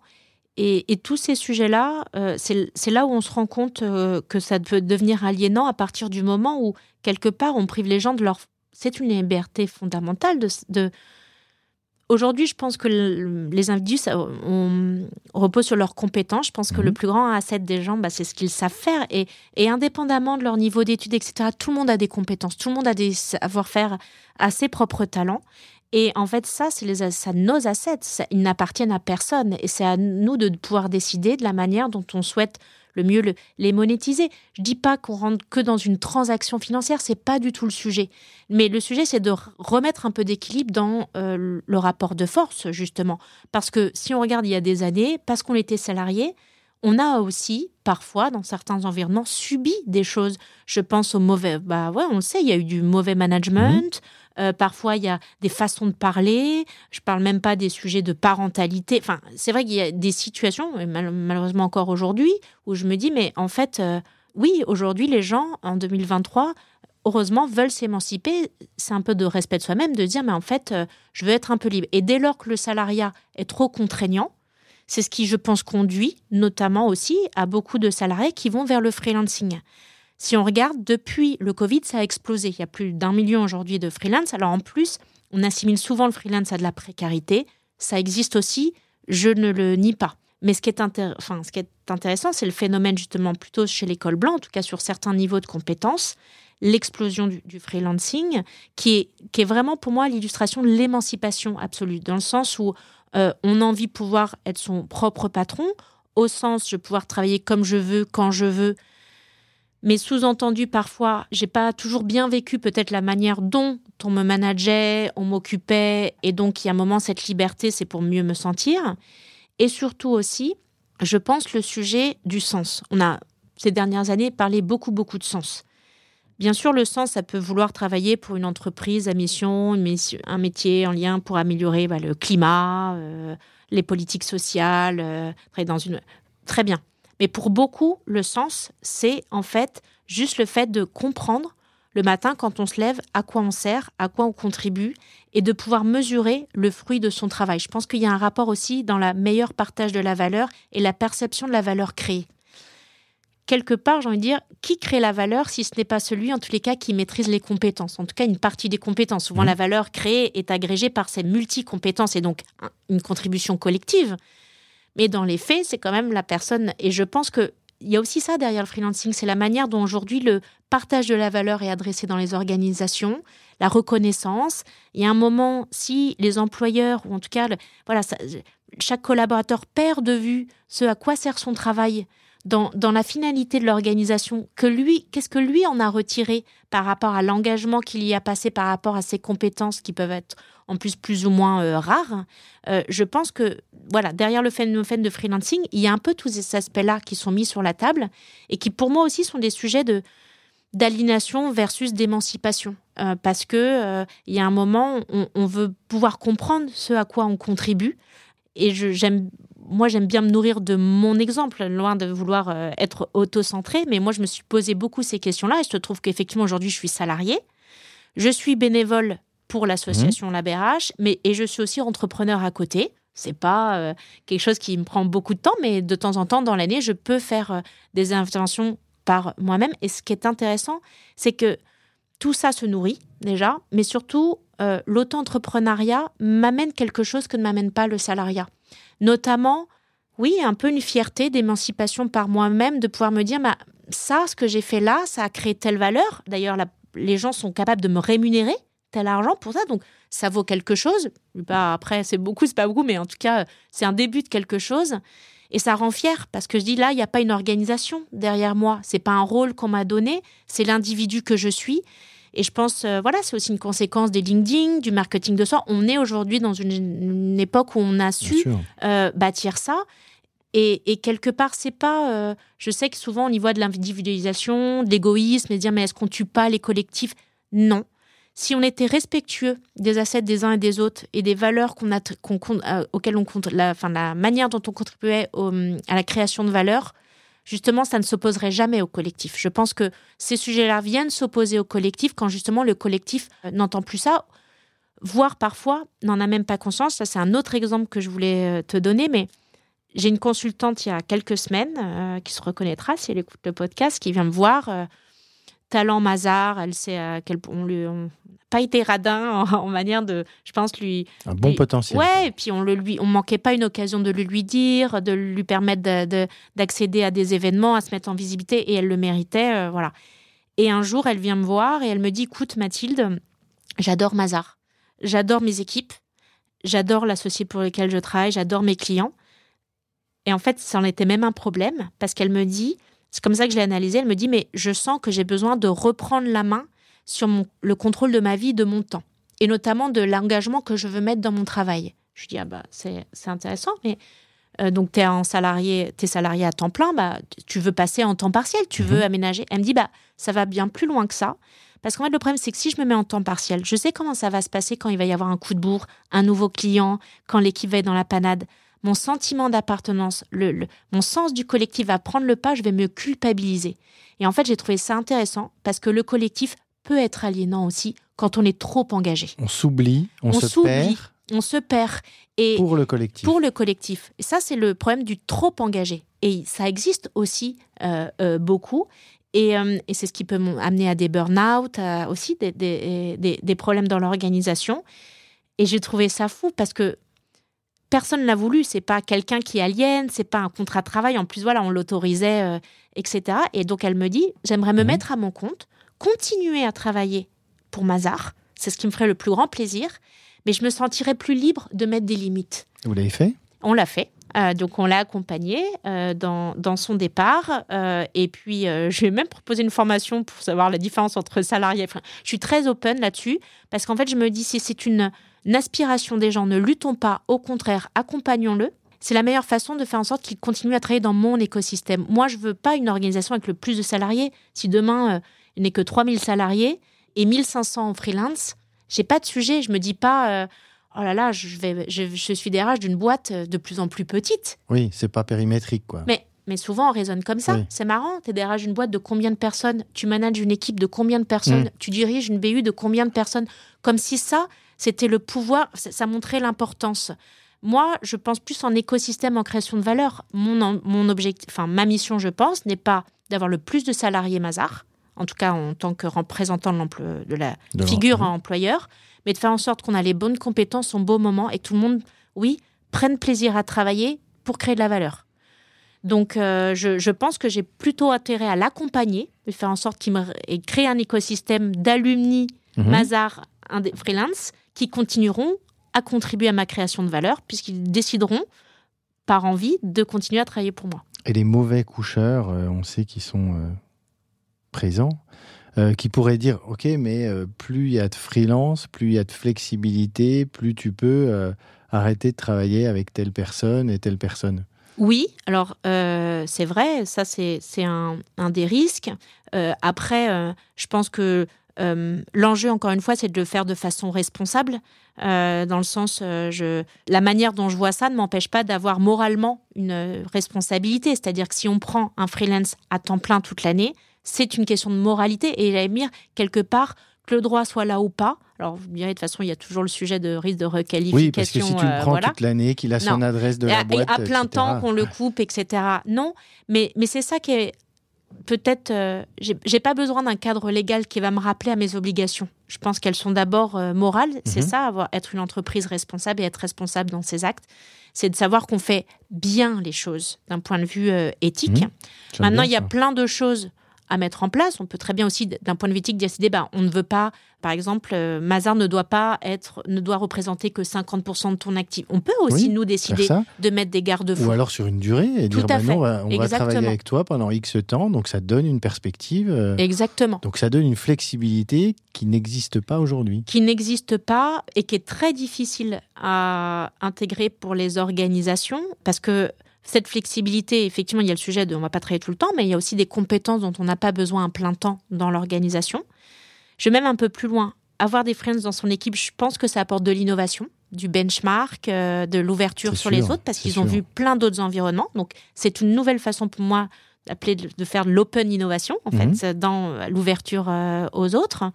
Et, tous ces sujets-là, euh, c'est là où on se rend compte euh, que ça peut devenir aliénant à partir du moment où, quelque part, on prive les gens de leur... C'est une liberté fondamentale de... Aujourd'hui, je pense que les individus on, repose sur leurs compétences. Je pense que le mhm. plus grand asset des gens, bah, c'est ce qu'ils savent faire. Et, et, indépendamment de leur niveau d'études, etc., tout le monde a des compétences, tout le monde a des savoir-faire à ses propres talents. Et en fait, ça, c'est nos assets. ils n'appartiennent à personne. Et c'est à nous de pouvoir décider de la manière dont on souhaite le mieux les monétiser. Je dis pas qu'on rentre que dans une transaction financière, c'est pas du tout le sujet. Mais le sujet, c'est de remettre un peu d'équilibre dans euh, le rapport de force, justement. Parce que si on regarde il y a des années, parce qu'on était salarié, on a aussi, parfois, dans certains environnements, subi des choses. Je pense au mauvais. Bah ouais, on le sait, il y a eu du mauvais management. Mmh. Euh, parfois, il y a des façons de parler. Je parle même pas des sujets de parentalité. Enfin, c'est vrai qu'il y a des situations, malheureusement encore aujourd'hui, où je me dis, mais en fait, euh, oui, aujourd'hui, les gens, en 2023, heureusement, veulent s'émanciper. C'est un peu de respect de soi-même de dire, mais en fait, euh, je veux être un peu libre. Et dès lors que le salariat est trop contraignant, c'est ce qui, je pense, conduit notamment aussi à beaucoup de salariés qui vont vers le freelancing. Si on regarde, depuis le Covid, ça a explosé. Il y a plus d'un million aujourd'hui de freelance. Alors en plus, on assimile souvent le freelance à de la précarité. Ça existe aussi, je ne le nie pas. Mais ce qui est, enfin, ce qui est intéressant, c'est le phénomène justement plutôt chez l'école blanc, en tout cas sur certains niveaux de compétences, l'explosion du, freelancing, qui est, qui est vraiment pour moi l'illustration de l'émancipation absolue, dans le sens où euh, on a envie de pouvoir être son propre patron, au sens je vais pouvoir travailler comme je veux, quand je veux, mais sous-entendu parfois, j'ai pas toujours bien vécu peut-être la manière dont on me manageait, on m'occupait, et donc il y a un moment cette liberté, c'est pour mieux me sentir. Et surtout aussi, je pense le sujet du sens. On a ces dernières années parlé beaucoup beaucoup de sens. Bien sûr, le sens, ça peut vouloir travailler pour une entreprise à mission, un métier en lien pour améliorer bah, le climat, euh, les politiques sociales, euh, très bien. Mais pour beaucoup, le sens, c'est en fait juste le fait de comprendre le matin quand on se lève à quoi on sert, à quoi on contribue et de pouvoir mesurer le fruit de son travail. Je pense qu'il y a un rapport aussi dans la meilleure partage de la valeur et la perception de la valeur créée. Quelque part, j'ai envie de dire, qui crée la valeur si ce n'est pas celui, en tous les cas, qui maîtrise les compétences En tout cas, une partie des compétences. Souvent, mmh. la valeur créée est agrégée par ces multi-compétences et donc une contribution collective. Mais dans les faits, c'est quand même la personne. Et je pense que il y a aussi ça derrière le freelancing, c'est la manière dont aujourd'hui le partage de la valeur est adressé dans les organisations, la reconnaissance. Il y a un moment, si les employeurs, ou en tout cas, voilà, chaque collaborateur perd de vue ce à quoi sert son travail dans, la finalité de l'organisation, que lui, qu'est-ce que lui en a retiré par rapport à l'engagement qu'il y a passé, par rapport à ses compétences qui peuvent être en plus plus ou moins euh, rares, euh, je pense que voilà, derrière le phénomène de freelancing, il y a un peu tous ces aspects-là qui sont mis sur la table et qui pour moi aussi sont des sujets de d'aliénation versus d'émancipation. Euh, parce que il y a un moment, on, on, veut pouvoir comprendre ce à quoi on contribue. Et j'aime moi, j'aime bien me nourrir de mon exemple, loin de vouloir euh, être auto-centré, mais moi, je me suis posé beaucoup ces questions-là et je trouve qu'effectivement, aujourd'hui, je suis salarié. Je suis bénévole pour l'association mmh. LabRH, mais et je suis aussi entrepreneur à côté. C'est pas euh, quelque chose qui me prend beaucoup de temps, mais de temps en temps dans l'année, je peux faire euh, des interventions par moi-même. Et ce qui est intéressant, c'est que tout ça se nourrit déjà, mais surtout, l'auto-entrepreneuriat m'amène quelque chose que ne m'amène pas le salariat. Notamment, oui, un peu une fierté d'émancipation par moi-même, de pouvoir me dire, bah, ça, ce que j'ai fait là, ça a créé telle valeur. D'ailleurs, les gens sont capables de me rémunérer tel argent pour ça, donc ça vaut quelque chose. Bah, après, c'est beaucoup, c'est pas beaucoup, mais en tout cas, c'est un début de quelque chose. Et ça rend fier parce que je dis là, il n'y a pas une organisation derrière moi. C'est pas un rôle qu'on m'a donné, c'est l'individu que je suis. Et je pense, euh, voilà, c'est aussi une conséquence des LinkedIn, du marketing de soi. On est aujourd'hui dans une, époque où on a su euh, bâtir ça. Et, quelque part, c'est pas. Euh, je sais que souvent on y voit de l'individualisation, de l'égoïsme, et dire mais est-ce qu'on tue pas les collectifs? Non. Si on était respectueux des assets des uns et des autres et des valeurs qu'on a, auxquelles on compte, la, enfin, la manière dont on contribuait à la création de valeurs, justement, ça ne s'opposerait jamais au collectif. Je pense que ces sujets-là viennent s'opposer au collectif quand justement le collectif euh, n'entend plus ça, voire parfois n'en a même pas conscience. Ça, c'est un autre exemple que je voulais euh, te donner, mais j'ai une consultante il y a quelques semaines euh, qui se reconnaîtra si elle écoute le podcast, qui vient me voir talent Mazar, elle sait à quel point on lui pas été radin en, manière de, je pense lui un bon potentiel. Ouais, et puis on le lui, on manquait pas une occasion de le lui dire, de lui permettre d'accéder à des événements, à se mettre en visibilité, et elle le méritait, euh, voilà. Et un jour, elle vient me voir et elle me dit, écoute Mathilde, j'adore Mazar, j'adore mes équipes, j'adore l'associé pour lequel je travaille, j'adore mes clients. Et en fait, ça en était même un problème parce qu'elle me dit, c'est comme ça que je l'ai analysé. Elle me dit, mais je sens que j'ai besoin de reprendre la main sur le contrôle de ma vie, de mon temps, et notamment de l'engagement que je veux mettre dans mon travail. Je dis, ah bah, c'est intéressant, mais euh, donc tu es en salarié, es salarié à temps plein, bah, tu veux passer en temps partiel, tu veux mhm. aménager. Elle me dit, bah, ça va bien plus loin que ça. Parce qu'en fait, le problème, c'est que si je me mets en temps partiel, je sais comment ça va se passer quand il va y avoir un coup de bourre, un nouveau client, quand l'équipe va être dans la panade mon sentiment d'appartenance, le, mon sens du collectif va prendre le pas, je vais me culpabiliser. Et en fait, j'ai trouvé ça intéressant parce que le collectif peut être aliénant aussi quand on est trop engagé. On s'oublie, on, se perd. On se perd. Et pour le collectif. Pour le collectif. Et ça, c'est le problème du trop engagé. Et ça existe aussi euh, euh, beaucoup. Et, euh, et c'est ce qui peut amener à des burn-out, aussi des, des, des, des problèmes dans l'organisation. Et j'ai trouvé ça fou parce que personne l'a voulu. C'est pas quelqu'un qui aliène, c'est pas un contrat de travail. En plus, voilà, on l'autorisait, euh, etc. Et donc, elle me dit j'aimerais me mhm. mettre à mon compte, continuer à travailler pour Mazar. C'est ce qui me ferait le plus grand plaisir. Mais je me sentirais plus libre de mettre des limites. Vous l'avez fait? On l'a fait. Euh, donc on l'a accompagné euh, dans, dans, son départ. Et puis je lui ai même proposé une formation pour savoir la différence entre salarié et Je suis très open là-dessus parce qu'en fait je me dis si c'est une, une, aspiration des gens, ne luttons pas, au contraire, accompagnons-le. C'est la meilleure façon de faire en sorte qu'il continue à travailler dans mon écosystème. Moi, je veux pas une organisation avec le plus de salariés. Si demain, il n'est que 3000 salariés et 1500 en freelance, j'ai pas de sujet. Je me dis pas oh là là, je, vais, je, suis DRH d'une boîte de plus en plus petite. Oui, c'est pas périmétrique, quoi. Mais, mais souvent, on raisonne comme ça. C'est marrant, tu es DRH d'une boîte de combien de personnes? Tu manages une équipe de combien de personnes? Mm. Tu diriges une BU de combien de personnes? Comme si ça, c'était le pouvoir, ça, montrait l'importance. Moi, je pense plus en écosystème, en création de valeur. Mon, mon objectif, enfin, ma mission, je pense, n'est pas d'avoir le plus de salariés Mazar, en tout cas en tant que représentant de, de la figure employeur, mais de faire en sorte qu'on a les bonnes compétences au bon moment et que tout le monde, oui, prenne plaisir à travailler pour créer de la valeur. Donc, euh, je, pense que j'ai plutôt intérêt à l'accompagner, de faire en sorte qu'il crée un écosystème d'alumni mhm. Mazar freelance qui continueront à contribuer à ma création de valeur, puisqu'ils décideront, par envie, de continuer à travailler pour moi. Et les mauvais coucheurs, euh, on sait qu'ils sont euh, présents. Euh, qui pourrait dire ok mais plus il y a de freelance plus il y a de flexibilité plus tu peux arrêter de travailler avec telle personne et telle personne oui, alors c'est vrai, ça c'est un, un, des risques. après, je pense que l'enjeu, encore une fois, c'est de le faire de façon responsable, dans le sens, je, la manière dont je vois ça ne m'empêche pas d'avoir moralement une responsabilité. C'est-à-dire que si on prend un freelance à temps plein toute l'année, c'est une question de moralité. Et j'allais dire, quelque part, que le droit soit là ou pas. Alors, vous me direz, de toute façon, il y a toujours le sujet de risque de requalification. Oui, parce que si tu le euh, prends toute l'année, qu'il a son adresse de la boîte, à plein temps, qu'on le coupe, etc. Non, mais, mais c'est ça qui est peut-être. Euh, j'ai pas besoin d'un cadre légal qui va me rappeler à mes obligations. Je pense qu'elles sont d'abord euh, morales. C'est mhm. ça, avoir, être une entreprise responsable et être responsable dans ses actes. C'est de savoir qu'on fait bien les choses d'un point de vue éthique. Mhm. Maintenant, il y a plein de choses à mettre en place. On peut très bien aussi, d'un point de vue éthique, décider, bah, on ne veut pas, par exemple, euh, Mazar ne doit pas être, ne doit représenter que 50% de ton actif. On peut aussi, nous, décider de mettre des garde-fous. Ou alors sur une durée et dire, bah non, on va travailler avec toi pendant X temps, donc ça donne une perspective. Euh, Exactement. Donc ça donne une flexibilité qui n'existe pas aujourd'hui. Qui n'existe pas et qui est très difficile à intégrer pour les organisations parce que cette flexibilité, effectivement, il y a le sujet de on ne va pas travailler tout le temps, mais il y a aussi des compétences dont on n'a pas besoin à plein temps dans l'organisation. Je vais même un peu plus loin. Avoir des friends dans son équipe, je pense que ça apporte de l'innovation, du benchmark, euh, de l'ouverture sur les autres, parce qu'ils ont vu plein d'autres environnements. Donc, c'est une nouvelle façon pour moi d'appeler de faire de l'open innovation, en fait, mhm. dans l'ouverture euh, aux autres.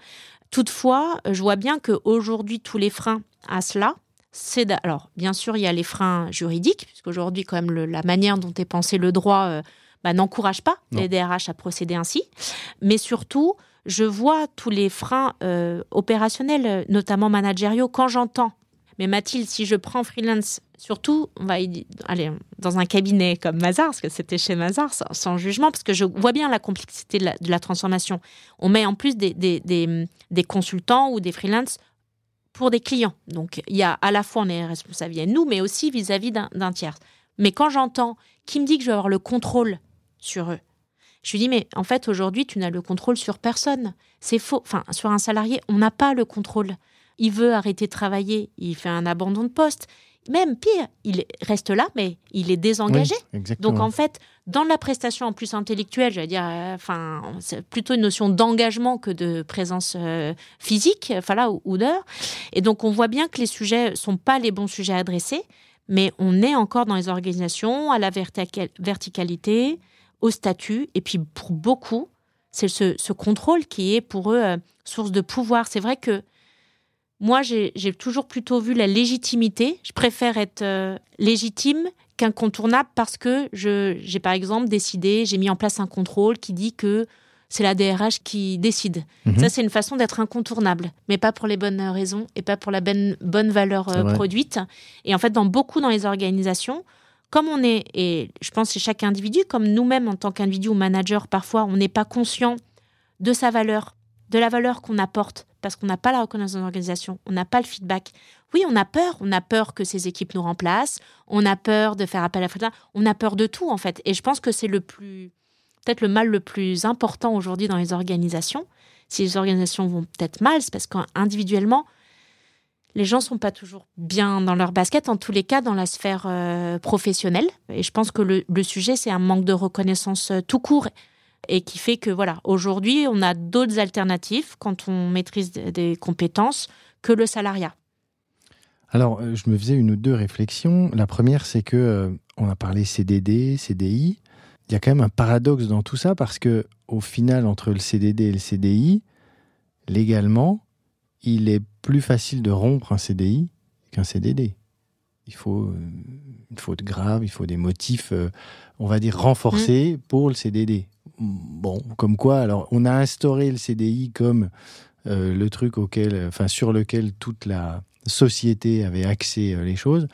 Toutefois, je vois bien qu'aujourd'hui, tous les freins à cela, c'est alors bien sûr il y a les freins juridiques puisqu'aujourd'hui quand même la manière dont est pensé le droit euh, bah, n'encourage pas les DRH à procéder ainsi, mais surtout je vois tous les freins euh, opérationnels, notamment managériaux, quand j'entends. Mais Mathilde, si je prends freelance, surtout, on va aller dans un cabinet comme Mazar, parce que c'était chez Mazar, sans, jugement, parce que je vois bien la complexité de la, transformation. On met en plus des, des, des consultants ou des freelances pour des clients. Donc, il y a à la fois, on est responsable vis nous, mais aussi vis-à-vis d'un tiers. Mais quand j'entends qui me dit que je vais avoir le contrôle sur eux, je lui dis, mais en fait, aujourd'hui, tu n'as le contrôle sur personne. C'est faux. Enfin, sur un salarié, on n'a pas le contrôle. Il veut arrêter de travailler, il fait un abandon de poste. Même pire, il reste là, mais il est désengagé. Donc en fait, dans la prestation en plus intellectuelle, j'allais dire, euh, enfin, c'est plutôt une notion d'engagement que de présence euh, physique, enfin là, ou, d'heure. Et donc on voit bien que les sujets sont pas les bons sujets à adresser, mais on est encore dans les organisations à la verticalité, au statut, et puis pour beaucoup, c'est ce, contrôle qui est pour eux euh, source de pouvoir. C'est vrai que moi, j'ai toujours plutôt vu la légitimité. Je préfère être euh, légitime qu'incontournable parce que j'ai, par exemple, décidé, j'ai mis en place un contrôle qui dit que c'est la DRH qui décide. Mhm. Ça, c'est une façon d'être incontournable, mais pas pour les bonnes raisons et pas pour la bonne, bonne valeur euh, produite. Et en fait, dans beaucoup dans les organisations, comme on est, et je pense que c'est chaque individu, comme nous-mêmes en tant qu'individu ou manager, parfois, on n'est pas conscient de sa valeur de la valeur qu'on apporte parce qu'on n'a pas la reconnaissance dans l'organisation, on n'a pas le feedback. Oui, on a peur. On a peur que ces équipes nous remplacent. On a peur de faire appel à Frida. On a peur de tout, en fait. Et je pense que c'est le plus, peut-être le mal le plus important aujourd'hui dans les organisations. Si les organisations vont peut-être mal, c'est parce qu'individuellement, les gens sont pas toujours bien dans leur basket, en tous les cas dans la sphère euh, professionnelle. Et je pense que le, le sujet, c'est un manque de reconnaissance euh, tout court et qui fait que voilà, aujourd'hui, on a d'autres alternatives quand on maîtrise des compétences que le salariat. Alors, euh, je me faisais une ou deux réflexions. La première, c'est que euh, on a parlé CDD, CDI. Il y a quand même un paradoxe dans tout ça parce que au final, entre le CDD et le CDI, légalement, il est plus facile de rompre un CDI qu'un CDD. Il faut euh, une faute grave, il faut des motifs, on va dire, renforcés mmh. pour le CDD bon, comme quoi, alors on a instauré le CDI comme euh, le truc auquel, enfin sur lequel toute la société avait axé euh, les choses.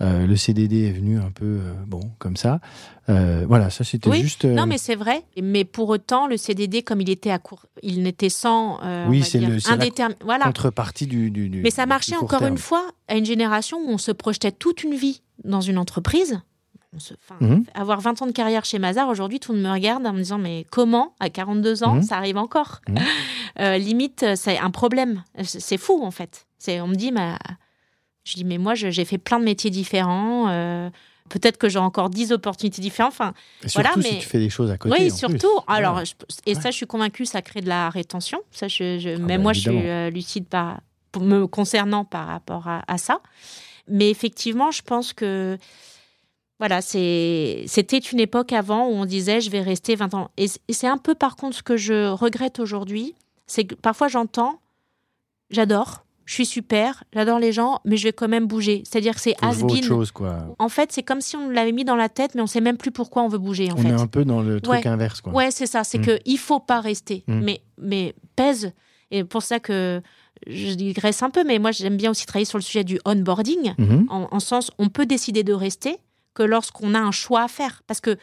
Euh, le CDD est venu un peu bon comme ça. voilà, ça c'était oui, juste. Non, mais c'est vrai. Mais pour autant, le CDD, comme il était à court, il n'était sans. oui, c'est le voilà. contrepartie du, du, Mais ça marchait encore une fois à une génération où on se projetait toute une vie dans une entreprise. Mhm. Avoir 20 ans de carrière chez Mazar, aujourd'hui, tout le monde me regarde en me disant Mais comment, à 42 ans, mhm. ça arrive encore mhm. [laughs] euh, Limite, c'est un problème. C'est fou, en fait. On me dit mais, Je dis Mais moi, j'ai fait plein de métiers différents. Euh, peut-être que j'ai encore 10 opportunités différentes. Enfin, voilà, mais si tu fais des choses à côté. Oui, surtout. Alors, et ça, je suis convaincue, ça crée de la rétention. Ça, je, ah même bah, moi, je suis euh, lucide par, me concernant par rapport à, à, ça. Mais effectivement, je pense que voilà, c'était une époque avant où on disait je vais rester 20 ans. Et, c'est un peu par contre ce que je regrette aujourd'hui, c'est que parfois j'entends, j'adore, je suis super, j'adore les gens, mais je vais quand même bouger. C'est-à-dire que c'est has En fait, c'est comme si on l'avait mis dans la tête, mais on sait même plus pourquoi on veut bouger. En on est un peu dans le truc inverse. Quoi. Ouais, c'est ça. C'est qu'il mm. que il faut pas rester, mm. mais mais pèse. Et pour ça que je digresse un peu, mais moi j'aime bien aussi travailler sur le sujet du onboarding, mm-hmm. en, en sens on peut décider de rester, que lorsqu'on a un choix à faire. Parce que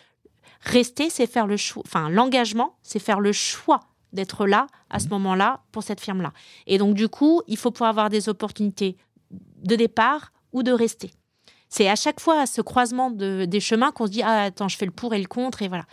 rester, c'est faire le choix. Enfin, l'engagement, c'est faire le choix d'être là à ce mmh. moment-là pour cette firme-là. Et donc, du coup, il faut pouvoir avoir des opportunités de départ ou de rester. C'est à chaque fois à ce croisement de, des chemins qu'on se dit Ah, attends, je fais le pour et le contre, et voilà.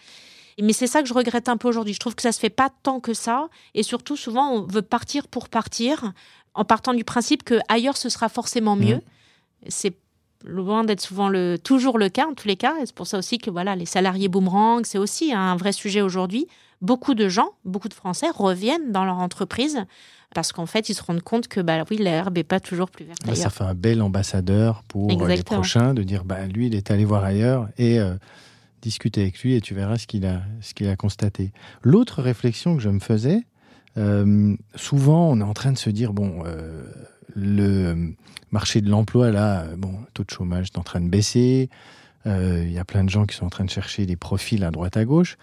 Mais c'est ça que je regrette un peu aujourd'hui. Je trouve que ça se fait pas tant que ça. Et surtout, souvent, on veut partir pour partir, en partant du principe que ailleurs ce sera forcément mieux. Mmh. C'est loin d'être souvent le, toujours le cas en tous les cas. C'est pour ça aussi que voilà, les salariés boomerang, c'est aussi un vrai sujet aujourd'hui. Beaucoup de gens, beaucoup de Français reviennent dans leur entreprise parce qu'en fait, ils se rendent compte que bah oui, l'herbe n'est pas toujours plus verte. ça fait un bel ambassadeur pour les prochains de dire bah lui, il est allé voir ailleurs et euh, discuter avec lui et tu verras ce qu'il a, ce qu'il a constaté. L'autre réflexion que je me faisais, euh, souvent, on est en train de se dire bon. Euh, le marché de l'emploi, là, bon, le taux de chômage est en train de baisser. Euh, il y a plein de gens qui sont en train de chercher des profils à droite à gauche.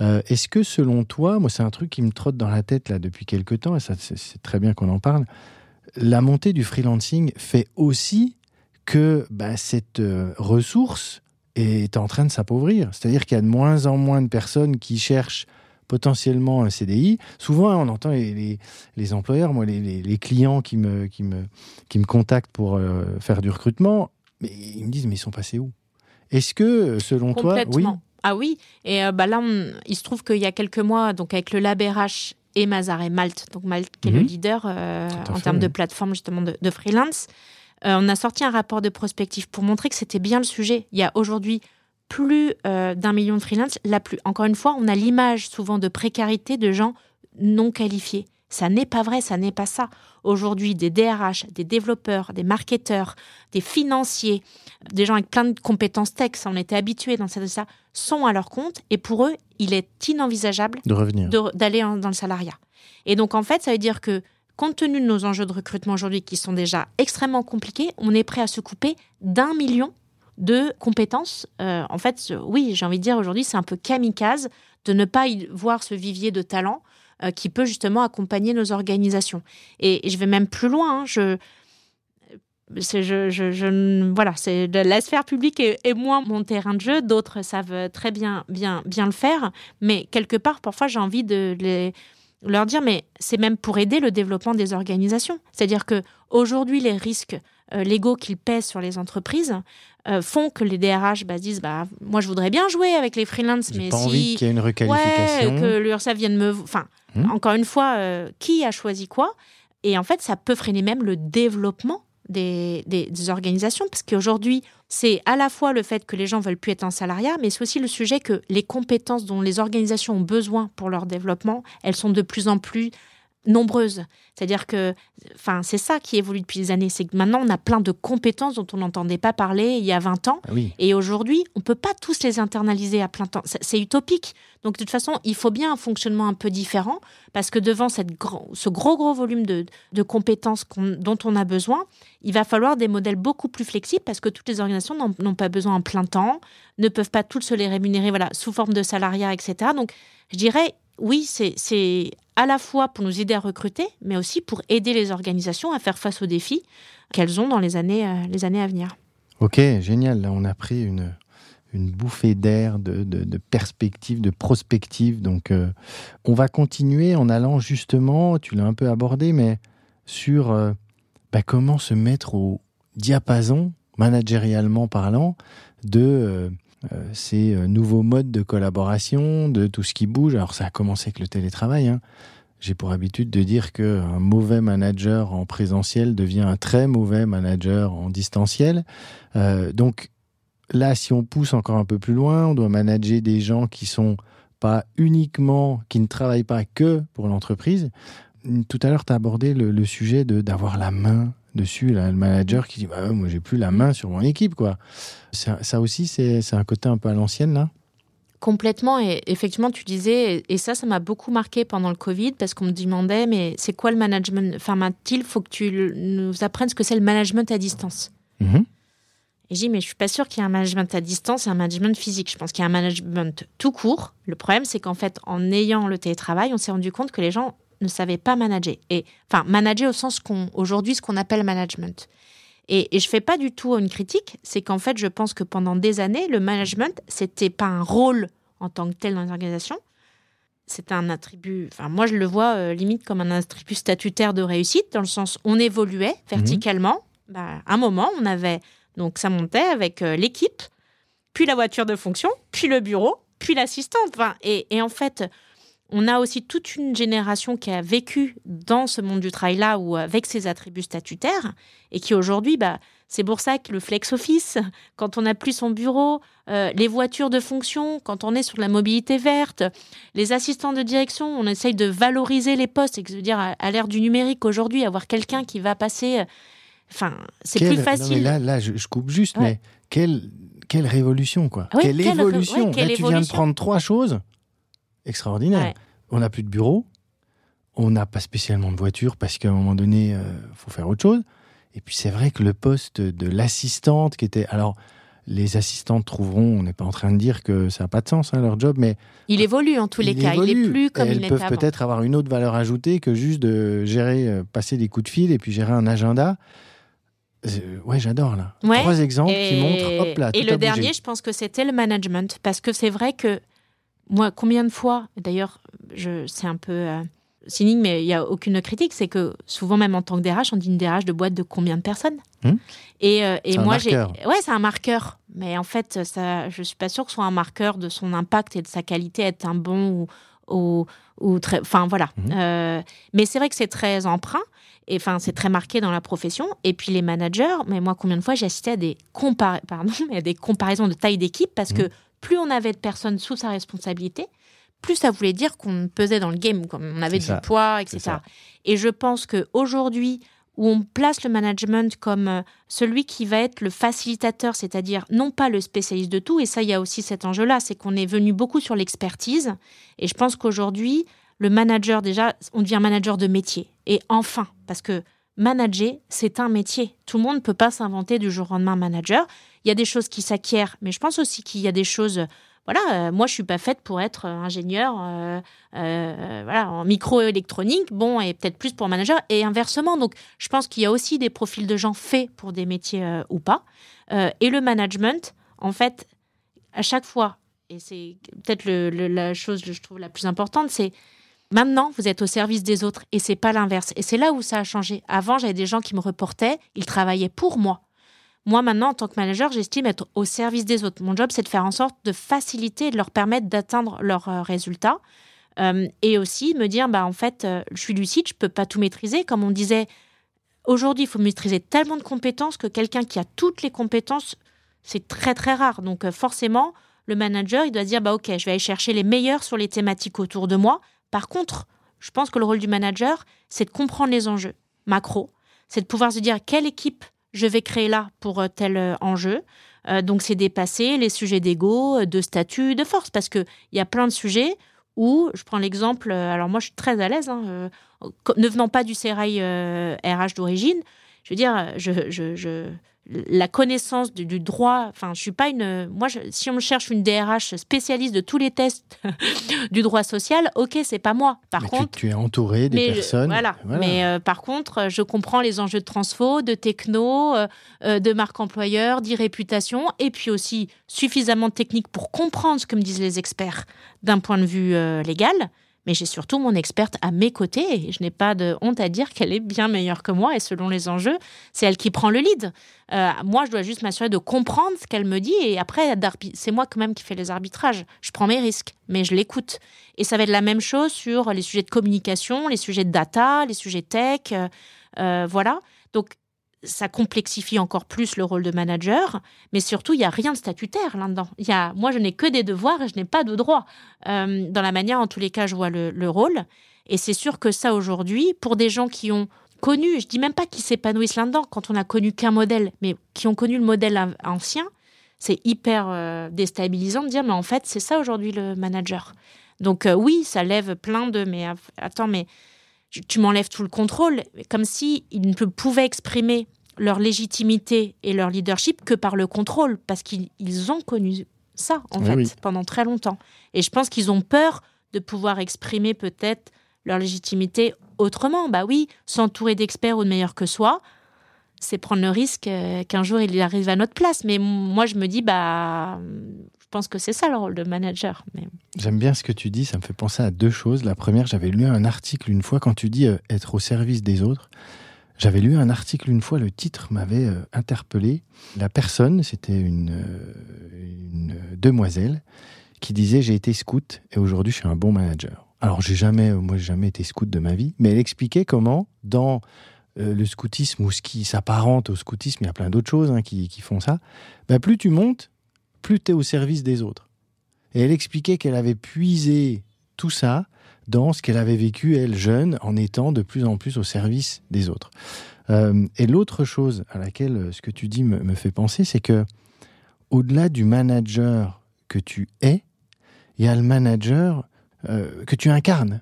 Euh, est-ce que selon toi, moi c'est un truc qui me trotte dans la tête là depuis quelques temps, et ça c'est très bien qu'on en parle, la montée du freelancing fait aussi que bah, cette euh, ressource est en train de s'appauvrir. C'est-à-dire qu'il y a de moins en moins de personnes qui cherchent potentiellement un CDI. Souvent, on entend les, les, employeurs, moi, les, les, clients qui me, qui me, qui me contactent pour euh, faire du recrutement, mais ils me disent, mais ils sont passés où? Est-ce que, selon toi, oui? Ah oui, et euh, bah là, il se trouve qu'il y a quelques mois, donc avec le Lab RH et Mazar et Malte, donc Malte qui est le mhm. leader euh, en termes de plateforme justement de, de freelance, on a sorti un rapport de prospective pour montrer que c'était bien le sujet. Il y a aujourd'hui plus euh, d'un million de freelance, la plus. Encore une fois, on a l'image souvent de précarité de gens non qualifiés. Ça n'est pas vrai, ça n'est pas ça. Aujourd'hui, des DRH, des développeurs, des marketeurs, des financiers, des gens avec plein de compétences tech, on était habitués dans ça, ça, sont à leur compte et pour eux, il est inenvisageable de revenir, d'aller dans le salariat. Et donc en fait, ça veut dire que compte tenu de nos enjeux de recrutement aujourd'hui qui sont déjà extrêmement compliqués, on est prêt à se couper d'un million de compétences. Euh, en fait, oui, j'ai envie de dire aujourd'hui, c'est un peu kamikaze de ne pas y voir ce vivier de talent euh, qui peut justement accompagner nos organisations. Et, je vais même plus loin. Hein, je, voilà, c'est la sphère publique est, moins mon terrain de jeu. D'autres savent très bien, bien, bien le faire, mais quelque part, parfois, j'ai envie de leur dire, mais c'est même pour aider le développement des organisations. C'est-à-dire que aujourd'hui, les risques légaux qu'ils pèsent sur les entreprises euh, font que les DRH bah, disent bah, Moi, je voudrais bien jouer avec les freelances, mais pas si. envie qu'il y ait une requalification. Ouais, que l'URSSAF vienne me. Enfin, hmm. encore une fois, euh, qui a choisi quoi? Et en fait, ça peut freiner même le développement des, des, organisations, parce qu'aujourd'hui, c'est à la fois le fait que les gens veulent plus être en salariat, mais c'est aussi le sujet que les compétences dont les organisations ont besoin pour leur développement, elles sont de plus en plus nombreuses. C'est-à-dire que, enfin, c'est ça qui évolue depuis des années. C'est que maintenant, on a plein de compétences dont on n'entendait pas parler il y a 20 ans. Ah Et aujourd'hui, on ne peut pas tous les internaliser à plein temps. C'est utopique. Donc, de toute façon, il faut bien un fonctionnement un peu différent parce que devant cette ce gros, gros volume de, compétences dont on a besoin, il va falloir des modèles beaucoup plus flexibles parce que toutes les organisations n'ont pas besoin en plein temps, ne peuvent pas toutes se les rémunérer voilà, sous forme de salariat, etc. Donc, je dirais, oui, c'est à la fois pour nous aider à recruter, mais aussi pour aider les organisations à faire face aux défis qu'elles ont dans les années, euh, les années à venir. Ok, génial. Là, on a pris une, une bouffée d'air, de, de, perspective, de prospective. Donc, euh, on va continuer en allant justement, tu l'as un peu abordé, mais sur euh, bah, comment se mettre au diapason, managérialement parlant, de euh, ces euh, nouveaux modes de collaboration, de tout ce qui bouge. Alors ça a commencé avec le télétravail. Hein. J'ai pour habitude de dire qu'un mauvais manager en présentiel devient un très mauvais manager en distanciel. Euh, donc là, si on pousse encore un peu plus loin, on doit manager des gens qui sont pas uniquement, qui ne travaillent pas que pour l'entreprise. Tout à l'heure, tu as abordé le, le sujet d'avoir la main dessus, là, le manager qui dit bah, Moi, j'ai plus la main sur mon équipe. quoi. Ça, aussi, c'est un côté un peu à l'ancienne, là? Complètement. Et effectivement, tu disais, et ça, ça m'a beaucoup marqué pendant le Covid parce qu'on me demandait Mais c'est quoi le management? Enfin, il faut que tu nous apprennes ce que c'est le management à distance. Mhm. Et j'ai dit, mais je suis pas sûre qu'il y ait un management à distance et un management physique. Je pense qu'il y a un management tout court. Le problème, c'est qu'en fait, en ayant le télétravail, on s'est rendu compte que les gens ne savait pas manager. Et, enfin, manager au sens qu'on, aujourd'hui, ce qu'on appelle management. Et, et je fais pas du tout une critique, c'est qu'en fait, je pense que pendant des années, le management, c'était pas un rôle en tant que tel dans les organisations. C'était un attribut, enfin, moi, je le vois euh, limite comme un attribut statutaire de réussite, dans le sens on évoluait verticalement. Bah, à un moment, on avait, donc ça montait avec euh, l'équipe, puis la voiture de fonction, puis le bureau, puis l'assistante. Enfin, et, et en fait, on a aussi toute une génération qui a vécu dans ce monde du travail-là ou avec ses attributs statutaires et qui aujourd'hui, bah, c'est pour ça que le flex office, quand on n'a plus son bureau, euh, les voitures de fonction, quand on est sur la mobilité verte, les assistants de direction, on essaye de valoriser les postes. Et que, je veux dire, à, l'ère du numérique aujourd'hui, avoir quelqu'un qui va passer, euh, enfin, c'est plus facile. là, là, je, coupe juste, mais quelle, quelle révolution, quoi. quelle, évolution. là, tu viens de prendre trois choses extraordinaire. On n'a plus de bureau, on n'a pas spécialement de voiture parce qu'à un moment donné, il euh, faut faire autre chose. Et puis c'est vrai que le poste de l'assistante qui était... Alors, les assistantes trouveront, on n'est pas en train de dire que ça n'a pas de sens, hein, leur job, mais... Il évolue en tous les cas, il n'est plus comme il Elles peuvent peut-être avoir une autre valeur ajoutée que juste de gérer, euh, passer des coups de fil et puis gérer un agenda. Euh, ouais, j'adore là. Trois exemples qui montrent, hop là. Et le dernier, je pense que c'était le management, parce que c'est vrai que moi, combien de fois, d'ailleurs, c'est un peu euh, cynique, mais il n'y a aucune critique, c'est que souvent, même en tant que DRH, on dit une DRH de boîte de combien de personnes hmm Et, euh, et moi, j'ai. Ouais, c'est un marqueur. Mais en fait, ça, je ne suis pas sûre que ce soit un marqueur de son impact et de sa qualité, être un bon ou, ou, très. Enfin, voilà. Hmm. Euh, mais c'est vrai que c'est très emprunt. Et enfin, c'est très marqué dans la profession. Et puis les managers, mais moi, combien de fois j'ai assisté à des, Pardon, [laughs] à des comparaisons de taille d'équipe parce hmm. que plus on avait de personnes sous sa responsabilité, plus ça voulait dire qu'on pesait dans le game, comme on avait du poids, etc. Et je pense qu'aujourd'hui, où on place le management comme euh, celui qui va être le facilitateur, c'est-à-dire non pas le spécialiste de tout, et ça, il y a aussi cet enjeu-là, c'est qu'on est venu beaucoup sur l'expertise, et je pense qu'aujourd'hui, le manager, déjà, on devient manager de métier. Et enfin, parce que manager, c'est un métier. Tout le monde ne peut pas s'inventer du jour au lendemain manager. Il y a des choses qui s'acquièrent, mais je pense aussi qu'il y a des choses. Voilà, euh, moi je suis pas faite pour être euh, ingénieur euh, voilà, en microélectronique, bon, et peut-être plus pour manager, et inversement. Donc je pense qu'il y a aussi des profils de gens faits pour des métiers ou pas. et le management, en fait, à chaque fois, et c'est peut-être la chose que je trouve la plus importante, c'est Maintenant, vous êtes au service des autres et c'est pas l'inverse. Et c'est là où ça a changé. Avant, j'avais des gens qui me reportaient, ils travaillaient pour moi. Moi, maintenant, en tant que manager, j'estime être au service des autres. Mon job, c'est de faire en sorte de faciliter de leur permettre d'atteindre leurs euh, résultats. Euh, et aussi me dire, bah, en fait, euh, je suis lucide, je peux pas tout maîtriser. Comme on disait, aujourd'hui, il faut maîtriser tellement de compétences que quelqu'un qui a toutes les compétences, c'est très, très rare. Donc, forcément, le manager, il doit dire, bah, OK, je vais aller chercher les meilleurs sur les thématiques autour de moi par contre, je pense que le rôle du manager, c'est de comprendre les enjeux macro, c'est de pouvoir se dire quelle équipe je vais créer là pour euh, tel euh, enjeu? Euh, donc, c'est dépasser les sujets d'ego, de statut, de force, parce qu'il y a plein de sujets où, je prends l'exemple, alors moi je suis très à l'aise, hein, ne venant pas du sérail RH d'origine, je veux dire, je, je la connaissance du, droit. Enfin, je suis pas une. Moi, si on me cherche une DRH spécialiste de tous les tests [laughs] du droit social, ok, c'est pas moi. Par contre, tu, es entouré des personnes. voilà. Mais euh, par contre, je comprends les enjeux de transfo, de techno, euh, euh, de marque employeur, d'irréputation, et puis aussi suffisamment de technique pour comprendre ce que me disent les experts d'un point de vue légal mais j'ai surtout mon experte à mes côtés et je n'ai pas de honte à dire qu'elle est bien meilleure que moi et selon les enjeux, c'est elle qui prend le lead. Euh, moi, je dois juste m'assurer de comprendre ce qu'elle me dit et après, c'est moi quand même qui fais les arbitrages. Je prends mes risques, mais je l'écoute. Et ça va être la même chose sur les sujets de communication, les sujets de data, les sujets tech, euh, euh, voilà. Donc, ça complexifie encore plus le rôle de manager, mais surtout, il n'y a rien de statutaire là-dedans. Y a, moi, je n'ai que des devoirs et je n'ai pas de droits euh, dans la manière, en tous les cas, je vois le, rôle. Et c'est sûr que ça, aujourd'hui, pour des gens qui ont connu, je dis même pas qu'ils s'épanouissent là-dedans, quand on a connu qu'un modèle, mais qui ont connu le modèle ancien, c'est hyper euh, déstabilisant de dire, mais en fait, c'est ça aujourd'hui le manager. Donc euh, oui, ça lève plein de, mais attends, mais tu m'enlèves tout le contrôle, comme si ils ne pouvaient exprimer leur légitimité et leur leadership que par le contrôle, parce qu'ils ont connu ça, en fait, pendant très longtemps. Et je pense qu'ils ont peur de pouvoir exprimer peut-être leur légitimité autrement. Bah oui, s'entourer d'experts ou de meilleurs que soi, c'est prendre le risque euh, qu'un jour il arrive à notre place. Mais moi, je me dis, bah, je pense que c'est ça le rôle de manager. Mais... J'aime bien ce que tu dis, ça me fait penser à deux choses. La première, j'avais lu un article une fois quand tu dis euh, être au service des autres. J'avais lu un article une fois, le titre m'avait euh, interpellé. La personne, c'était une, une, demoiselle qui disait j'ai été scout et aujourd'hui je suis un bon manager. Alors j'ai jamais, moi j'ai jamais été scout de ma vie, mais elle expliquait comment dans euh, le scoutisme ou ce qui s'apparente au scoutisme, il y a plein d'autres choses hein, qui, font ça, bah, plus tu montes, plus tu es au service des autres. Et elle expliquait qu'elle avait puisé tout ça dans ce qu'elle avait vécu, elle, jeune, en étant de plus en plus au service des autres. Euh, et l'autre chose à laquelle euh, ce que tu dis me, fait penser, c'est que au-delà du manager que tu es, il y a le manager que tu incarnes.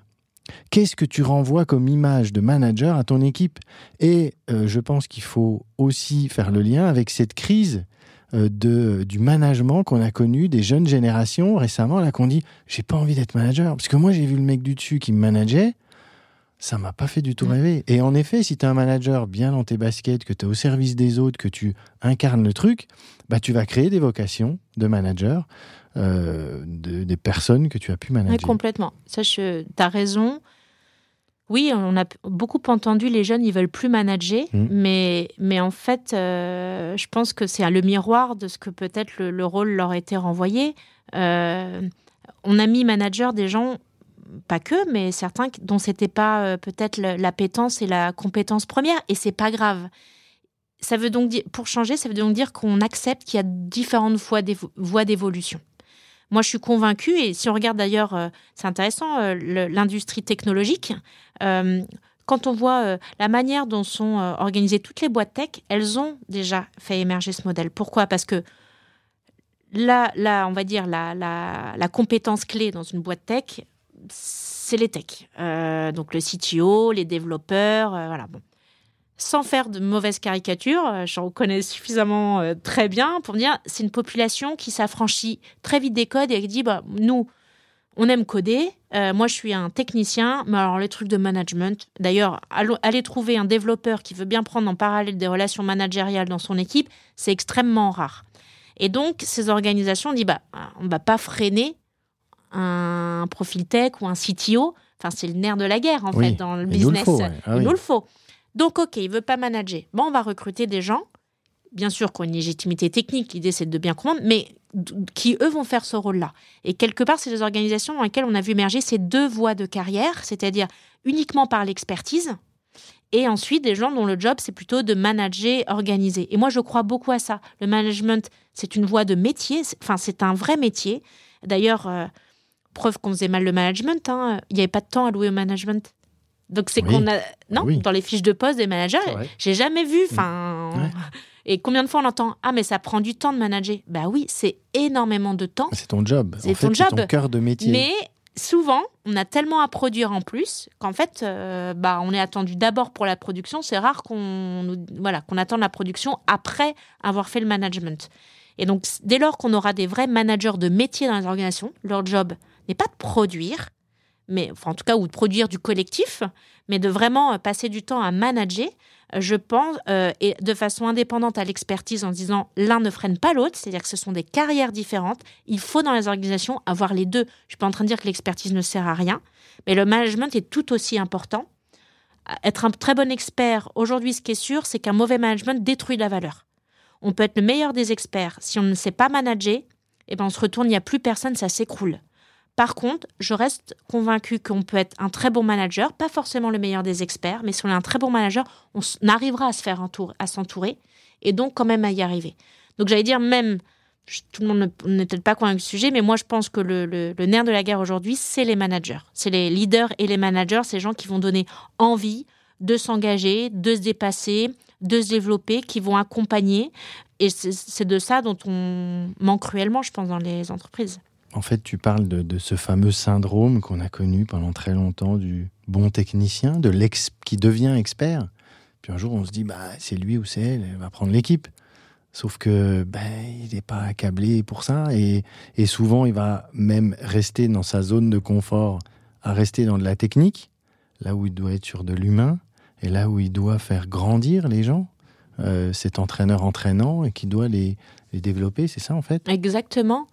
Qu'est-ce que tu renvoies comme image de manager à ton équipe? Et euh, je pense qu'il faut aussi faire le lien avec cette crise euh, de, du management qu'on a connu des jeunes générations récemment, là qu'on dit j'ai pas envie d'être manager. Parce que moi j'ai vu le mec du dessus qui me manageait, ça m'a pas fait du tout mm. rêver. Et en effet, si tu es un manager bien dans tes baskets, que tu es au service des autres, que tu incarnes le truc, bah tu vas créer des vocations de manager euh, des personnes que tu as pu manager. Oui, complètement. Ça, tu as raison. Oui, on a beaucoup entendu les jeunes, ils veulent plus manager, mm. mais, mais en fait, euh, je pense que c'est le miroir de ce que peut-être le, rôle leur a été renvoyé. Euh, on a mis manager des gens, pas que, mais certains dont c'était pas peut-être l'appétence et la compétence première, et c'est pas grave. Ça veut donc dire, pour changer, ça veut donc dire qu'on accepte qu'il y a différentes voies d'évolution. Moi, je suis convaincue, et si on regarde d'ailleurs, euh, c'est intéressant, euh, l'industrie technologique, euh, quand on voit la manière dont sont organisées toutes les boîtes tech, elles ont déjà fait émerger ce modèle. Pourquoi? Parce que là, on va dire, la, la, compétence clé dans une boîte tech, c'est les techs. donc le CTO, les développeurs, voilà. Bon sans faire de mauvaises caricatures, euh, j'en connais suffisamment euh, très bien pour me dire c'est une population qui s'affranchit très vite des codes et qui dit bah, nous, on aime coder. Euh, moi, je suis un technicien, mais alors les trucs de management. D'ailleurs, aller trouver un développeur qui veut bien prendre en parallèle des relations managériales dans son équipe, c'est extrêmement rare. Et donc, ces organisations disent bah, on ne va pas freiner un profil tech ou un CTO Enfin, c'est le nerf de la guerre, en fait, dans le business. Il nous le faut. Ah il nous le faut. Donc, OK, il veut pas manager. Bon, on va recruter des gens, bien sûr, qui ont une légitimité technique. L'idée, c'est de bien comprendre, mais qui, eux, vont faire ce rôle-là. Et quelque part, c'est des organisations dans lesquelles on a vu émerger ces deux voies de carrière, c'est-à-dire uniquement par l'expertise, et ensuite des gens dont le job, c'est plutôt de manager, organiser. Et moi, je crois beaucoup à ça. Le management, c'est une voie de métier, enfin, c'est un vrai métier. D'ailleurs, euh, preuve qu'on faisait mal le management, hein, il n'y avait pas de temps louer au management. Donc c'est qu'on a non dans les fiches de poste des managers, j'ai jamais vu. Enfin, et combien de fois on entend ah mais ça prend du temps de manager. Bah oui, c'est énormément de temps. C'est ton job. C'est ton job. Ton cœur de métier. Mais souvent, on a tellement à produire en plus qu'en fait, euh, bah, on est attendu d'abord pour la production. C'est rare qu'on voilà, qu'on attende la production après avoir fait le management. Et donc, dès lors qu'on aura des vrais managers de métier dans les organisations, leur job n'est pas de produire, mais enfin, en tout cas, ou de produire du collectif, mais de vraiment euh, passer du temps à manager, je pense, euh, et de façon indépendante à l'expertise en disant l'un ne freine pas l'autre, c'est-à-dire que ce sont des carrières différentes. Il faut dans les organisations avoir les deux. Je ne suis pas en train de dire que l'expertise ne sert à rien, mais le management est tout aussi important. Être un très bon expert, aujourd'hui, ce qui est sûr, c'est qu'un mauvais management détruit la valeur. On peut être le meilleur des experts. Si on ne sait pas manager, eh ben on se retourne, il n'y a plus personne, ça s'écroule. Par contre, je reste convaincu qu'on peut être un très bon manager, pas forcément le meilleur des experts, mais si on est un très bon manager, on arrivera à se faire s'entourer et donc quand même à y arriver. Donc j'allais dire même, tout le monde n'est peut-être pas convaincu du sujet, mais moi je pense que le, le nerf de la guerre aujourd'hui, c'est les managers. C'est les leaders et les managers, ces gens qui vont donner envie de s'engager, de se dépasser, de se développer, qui vont accompagner. Et c'est de ça dont on manque cruellement, je pense, dans les entreprises. En fait, tu parles de, ce fameux syndrome qu'on a connu pendant très longtemps du bon technicien, de l'ex qui devient expert. Puis un jour, on se dit, bah, c'est lui ou c'est elle, elle va prendre l'équipe. Sauf que ben, il n'est pas accablé pour ça. Et, souvent, il va même rester dans sa zone de confort, à rester dans de la technique, là où il doit être sur de l'humain, et là où il doit faire grandir les gens. Euh, cet entraîneur entraînant et qui doit les, les développer, c'est ça en fait? Exactement.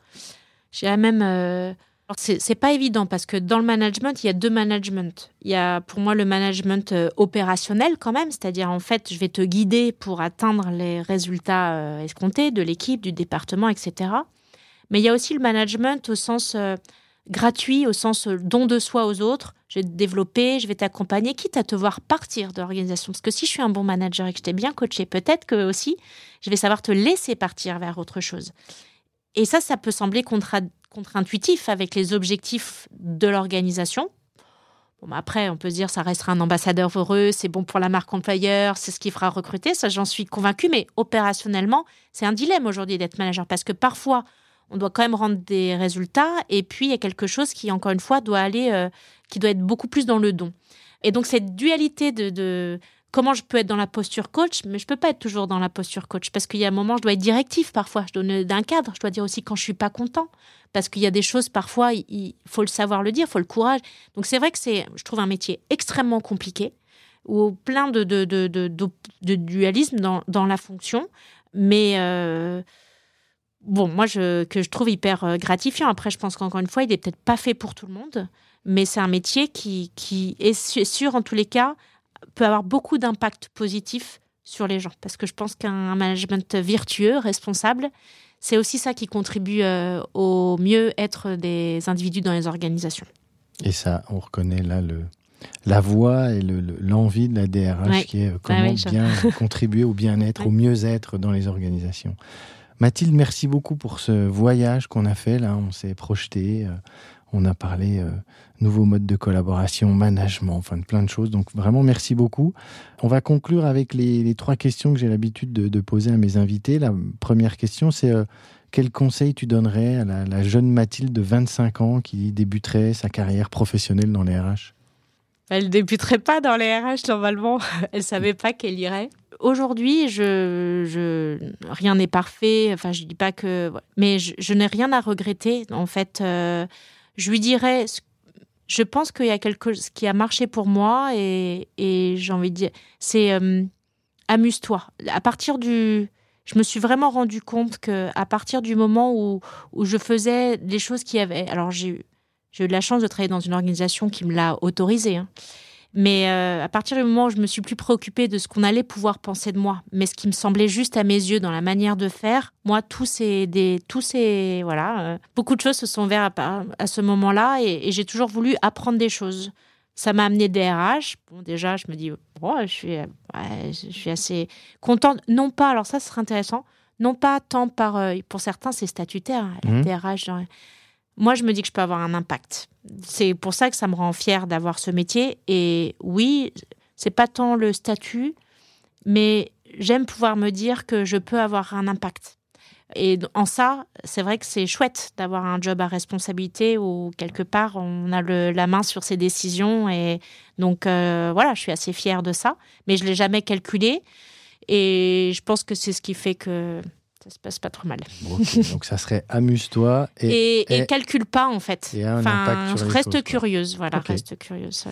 Euh... C'est pas évident parce que dans le management, il y a deux managements. Il y a pour moi le management euh, opérationnel quand même, c'est-à-dire en fait, je vais te guider pour atteindre les résultats euh, escomptés de l'équipe, du département, etc. Mais il y a aussi le management au sens gratuit, au sens don de soi aux autres. Je vais te développer, je vais t'accompagner, quitte à te voir partir de l'organisation. Parce que si je suis un bon manager et que je t'ai bien coaché, peut-être que aussi, je vais savoir te laisser partir vers autre chose. Et ça, ça peut sembler contre-intuitif avec les objectifs de l'organisation. Bon, après, on peut se dire ça restera un ambassadeur heureux, c'est bon pour la marque employeur, c'est ce qui fera recruter, ça j'en suis convaincue, mais opérationnellement, c'est un dilemme aujourd'hui d'être manager parce que parfois, on doit quand même rendre des résultats et puis il y a quelque chose qui, encore une fois, doit aller, euh, qui doit être beaucoup plus dans le don. Et donc, cette dualité de comment je peux être dans la posture coach, mais je peux pas être toujours dans la posture coach parce qu'il y a un moment, je dois être directif parfois, je donne d'un cadre, je dois dire aussi quand je suis pas content parce qu'il y a des choses parfois, il faut le savoir le dire, il faut le courage. Donc c'est vrai que c'est, je trouve un métier extrêmement compliqué ou plein de, de, de, de dualisme dans, dans, la fonction, mais euh, bon, moi je, que je trouve hyper euh, gratifiant. Après, je pense qu'encore une fois, il est peut-être pas fait pour tout le monde, mais c'est un métier qui, qui est sûr en tous les cas peut avoir beaucoup d'impact positif sur les gens. Parce que je pense qu'un management vertueux, responsable, c'est aussi ça qui contribue euh, au mieux-être des individus dans les organisations. Et ça, on reconnaît là le, la voix et l'envie de la DRH qui est euh, comment bien contribuer au bien-être, au mieux-être dans les organisations. Mathilde, merci beaucoup pour ce voyage qu'on a fait. Là, on s'est projeté, euh, on a parlé euh, nouveaux modes de collaboration, management, enfin plein de choses. Donc vraiment, merci beaucoup. On va conclure avec les, trois questions que j'ai l'habitude de, poser à mes invités. La première question, c'est euh, quel conseil tu donnerais à la, jeune Mathilde de 25 ans qui débuterait sa carrière professionnelle dans les RH Elle débuterait pas dans les RH normalement. [laughs] Elle savait pas qu'elle irait. Aujourd'hui, je, rien n'est parfait. Enfin, je dis pas que, mais je, n'ai rien à regretter. En fait, euh, je lui dirais, je pense qu'il y a quelque chose qui a marché pour moi et, j'ai envie de dire, c'est euh, amuse-toi. À partir du, je me suis vraiment rendu compte que à partir du moment où, je faisais les choses qui avaient, alors j'ai J'ai eu de la chance de travailler dans une organisation qui me l'a autorisé. Hein. Mais euh, à partir du moment où je me suis plus préoccupée de ce qu'on allait pouvoir penser de moi, mais ce qui me semblait juste à mes yeux dans la manière de faire, moi, tous ces, des, tous ces, voilà, euh, beaucoup de choses se sont ouvertes à, à ce moment-là et, j'ai toujours voulu apprendre des choses. Ça m'a amené des RH. Bon, déjà, je me dis, oh, je, suis, je suis assez contente. Non pas, alors ça, ce serait intéressant, non pas tant par, euh, pour certains, c'est statutaire, hein, DRH. Mmh moi, je me dis que je peux avoir un impact. C'est pour ça que ça me rend fière d'avoir ce métier. Et oui, c'est pas tant le statut, mais j'aime pouvoir me dire que je peux avoir un impact. Et en ça, c'est vrai que c'est chouette d'avoir un job à responsabilité où quelque part on a la main sur ses décisions. Et donc euh, voilà, je suis assez fière de ça, mais je l'ai jamais calculé. Et je pense que c'est ce qui fait que ça se passe pas trop mal. [laughs] donc ça serait amuse-toi et, et, calcule pas en fait. enfin, reste curieuse, voilà, reste curieuse.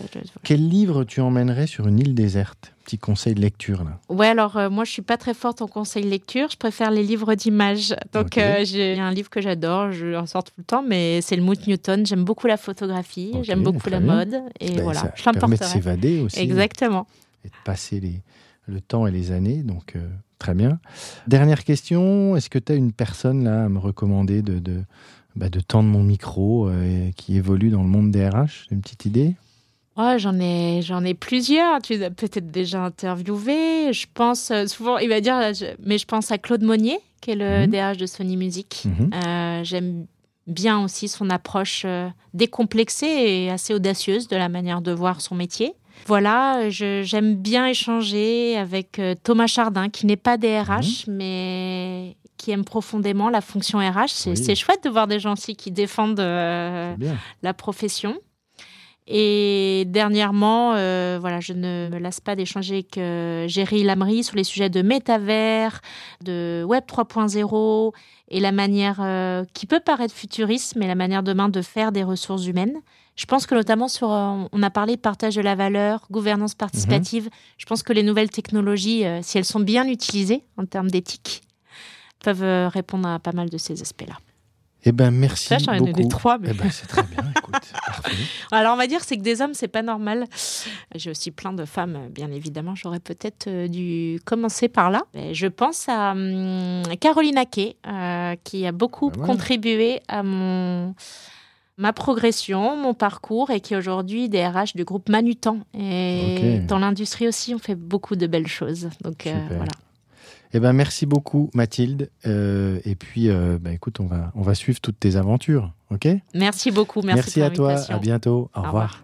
Quel livre tu emmènerais sur une île déserte? Petit conseil de lecture là. Ouais, alors euh, moi je suis pas très forte en conseil de lecture, je préfère les livres d'images. Donc euh, j'ai un livre que j'adore, je en sors tout le temps, mais c'est le Mood Newton. J'aime beaucoup la photographie, j'aime beaucoup la mode et ben, voilà, je permet de s'évader aussi. Exactement. Et de passer les, le temps et les années, donc. Euh, Très bien. Dernière question, est-ce que tu as une personne là à me recommander de, de, bah, de tendre mon micro euh, qui évolue dans le monde des RH Une petite idée? Ouais, j'en ai, j'en ai plusieurs. Tu as peut-être déjà interviewé. Je pense euh, souvent, il va dire, mais je pense à Claude Monnier, qui est le DRH mhm. de Sony Music. Mhm. Euh, j'aime bien aussi son approche décomplexée et assez audacieuse de la manière de voir son métier. Voilà, j'aime bien échanger avec euh, Thomas Chardin, qui n'est pas DRH, mhm. mais qui aime profondément la fonction RH. C'est chouette de voir des gens aussi qui défendent euh, la profession. Et dernièrement, euh, voilà, je ne me lasse pas d'échanger avec Géry Lamry sur les sujets de métavers, de Web 3.0 et la manière qui peut paraître futuriste, mais la manière demain de faire des ressources humaines. Je pense que notamment sur, euh, on a parlé partage de la valeur, gouvernance participative. Mhm. Je pense que les nouvelles technologies, euh, si elles sont bien utilisées en termes d'éthique, peuvent euh, répondre à pas mal de ces aspects-là. Eh ben merci Ça, beaucoup. Ai trois, mais... eh ben, c'est très bien. Écoute, [laughs] Alors on va dire c'est que des hommes c'est pas normal. J'ai aussi plein de femmes, bien évidemment. J'aurais peut-être dû commencer par là. je pense à hum, Caroline Aké, qui a beaucoup ben contribué à mon ma progression, mon parcours et qui est aujourd'hui DRH du groupe Manutan. Et dans l'industrie aussi, on fait beaucoup de belles choses. Donc euh, voilà. Eh ben, merci beaucoup Mathilde. Euh, et puis, euh, bah, écoute, on va, on va suivre toutes tes aventures. ok? Merci beaucoup. Merci, merci à toi. À bientôt. Au, revoir.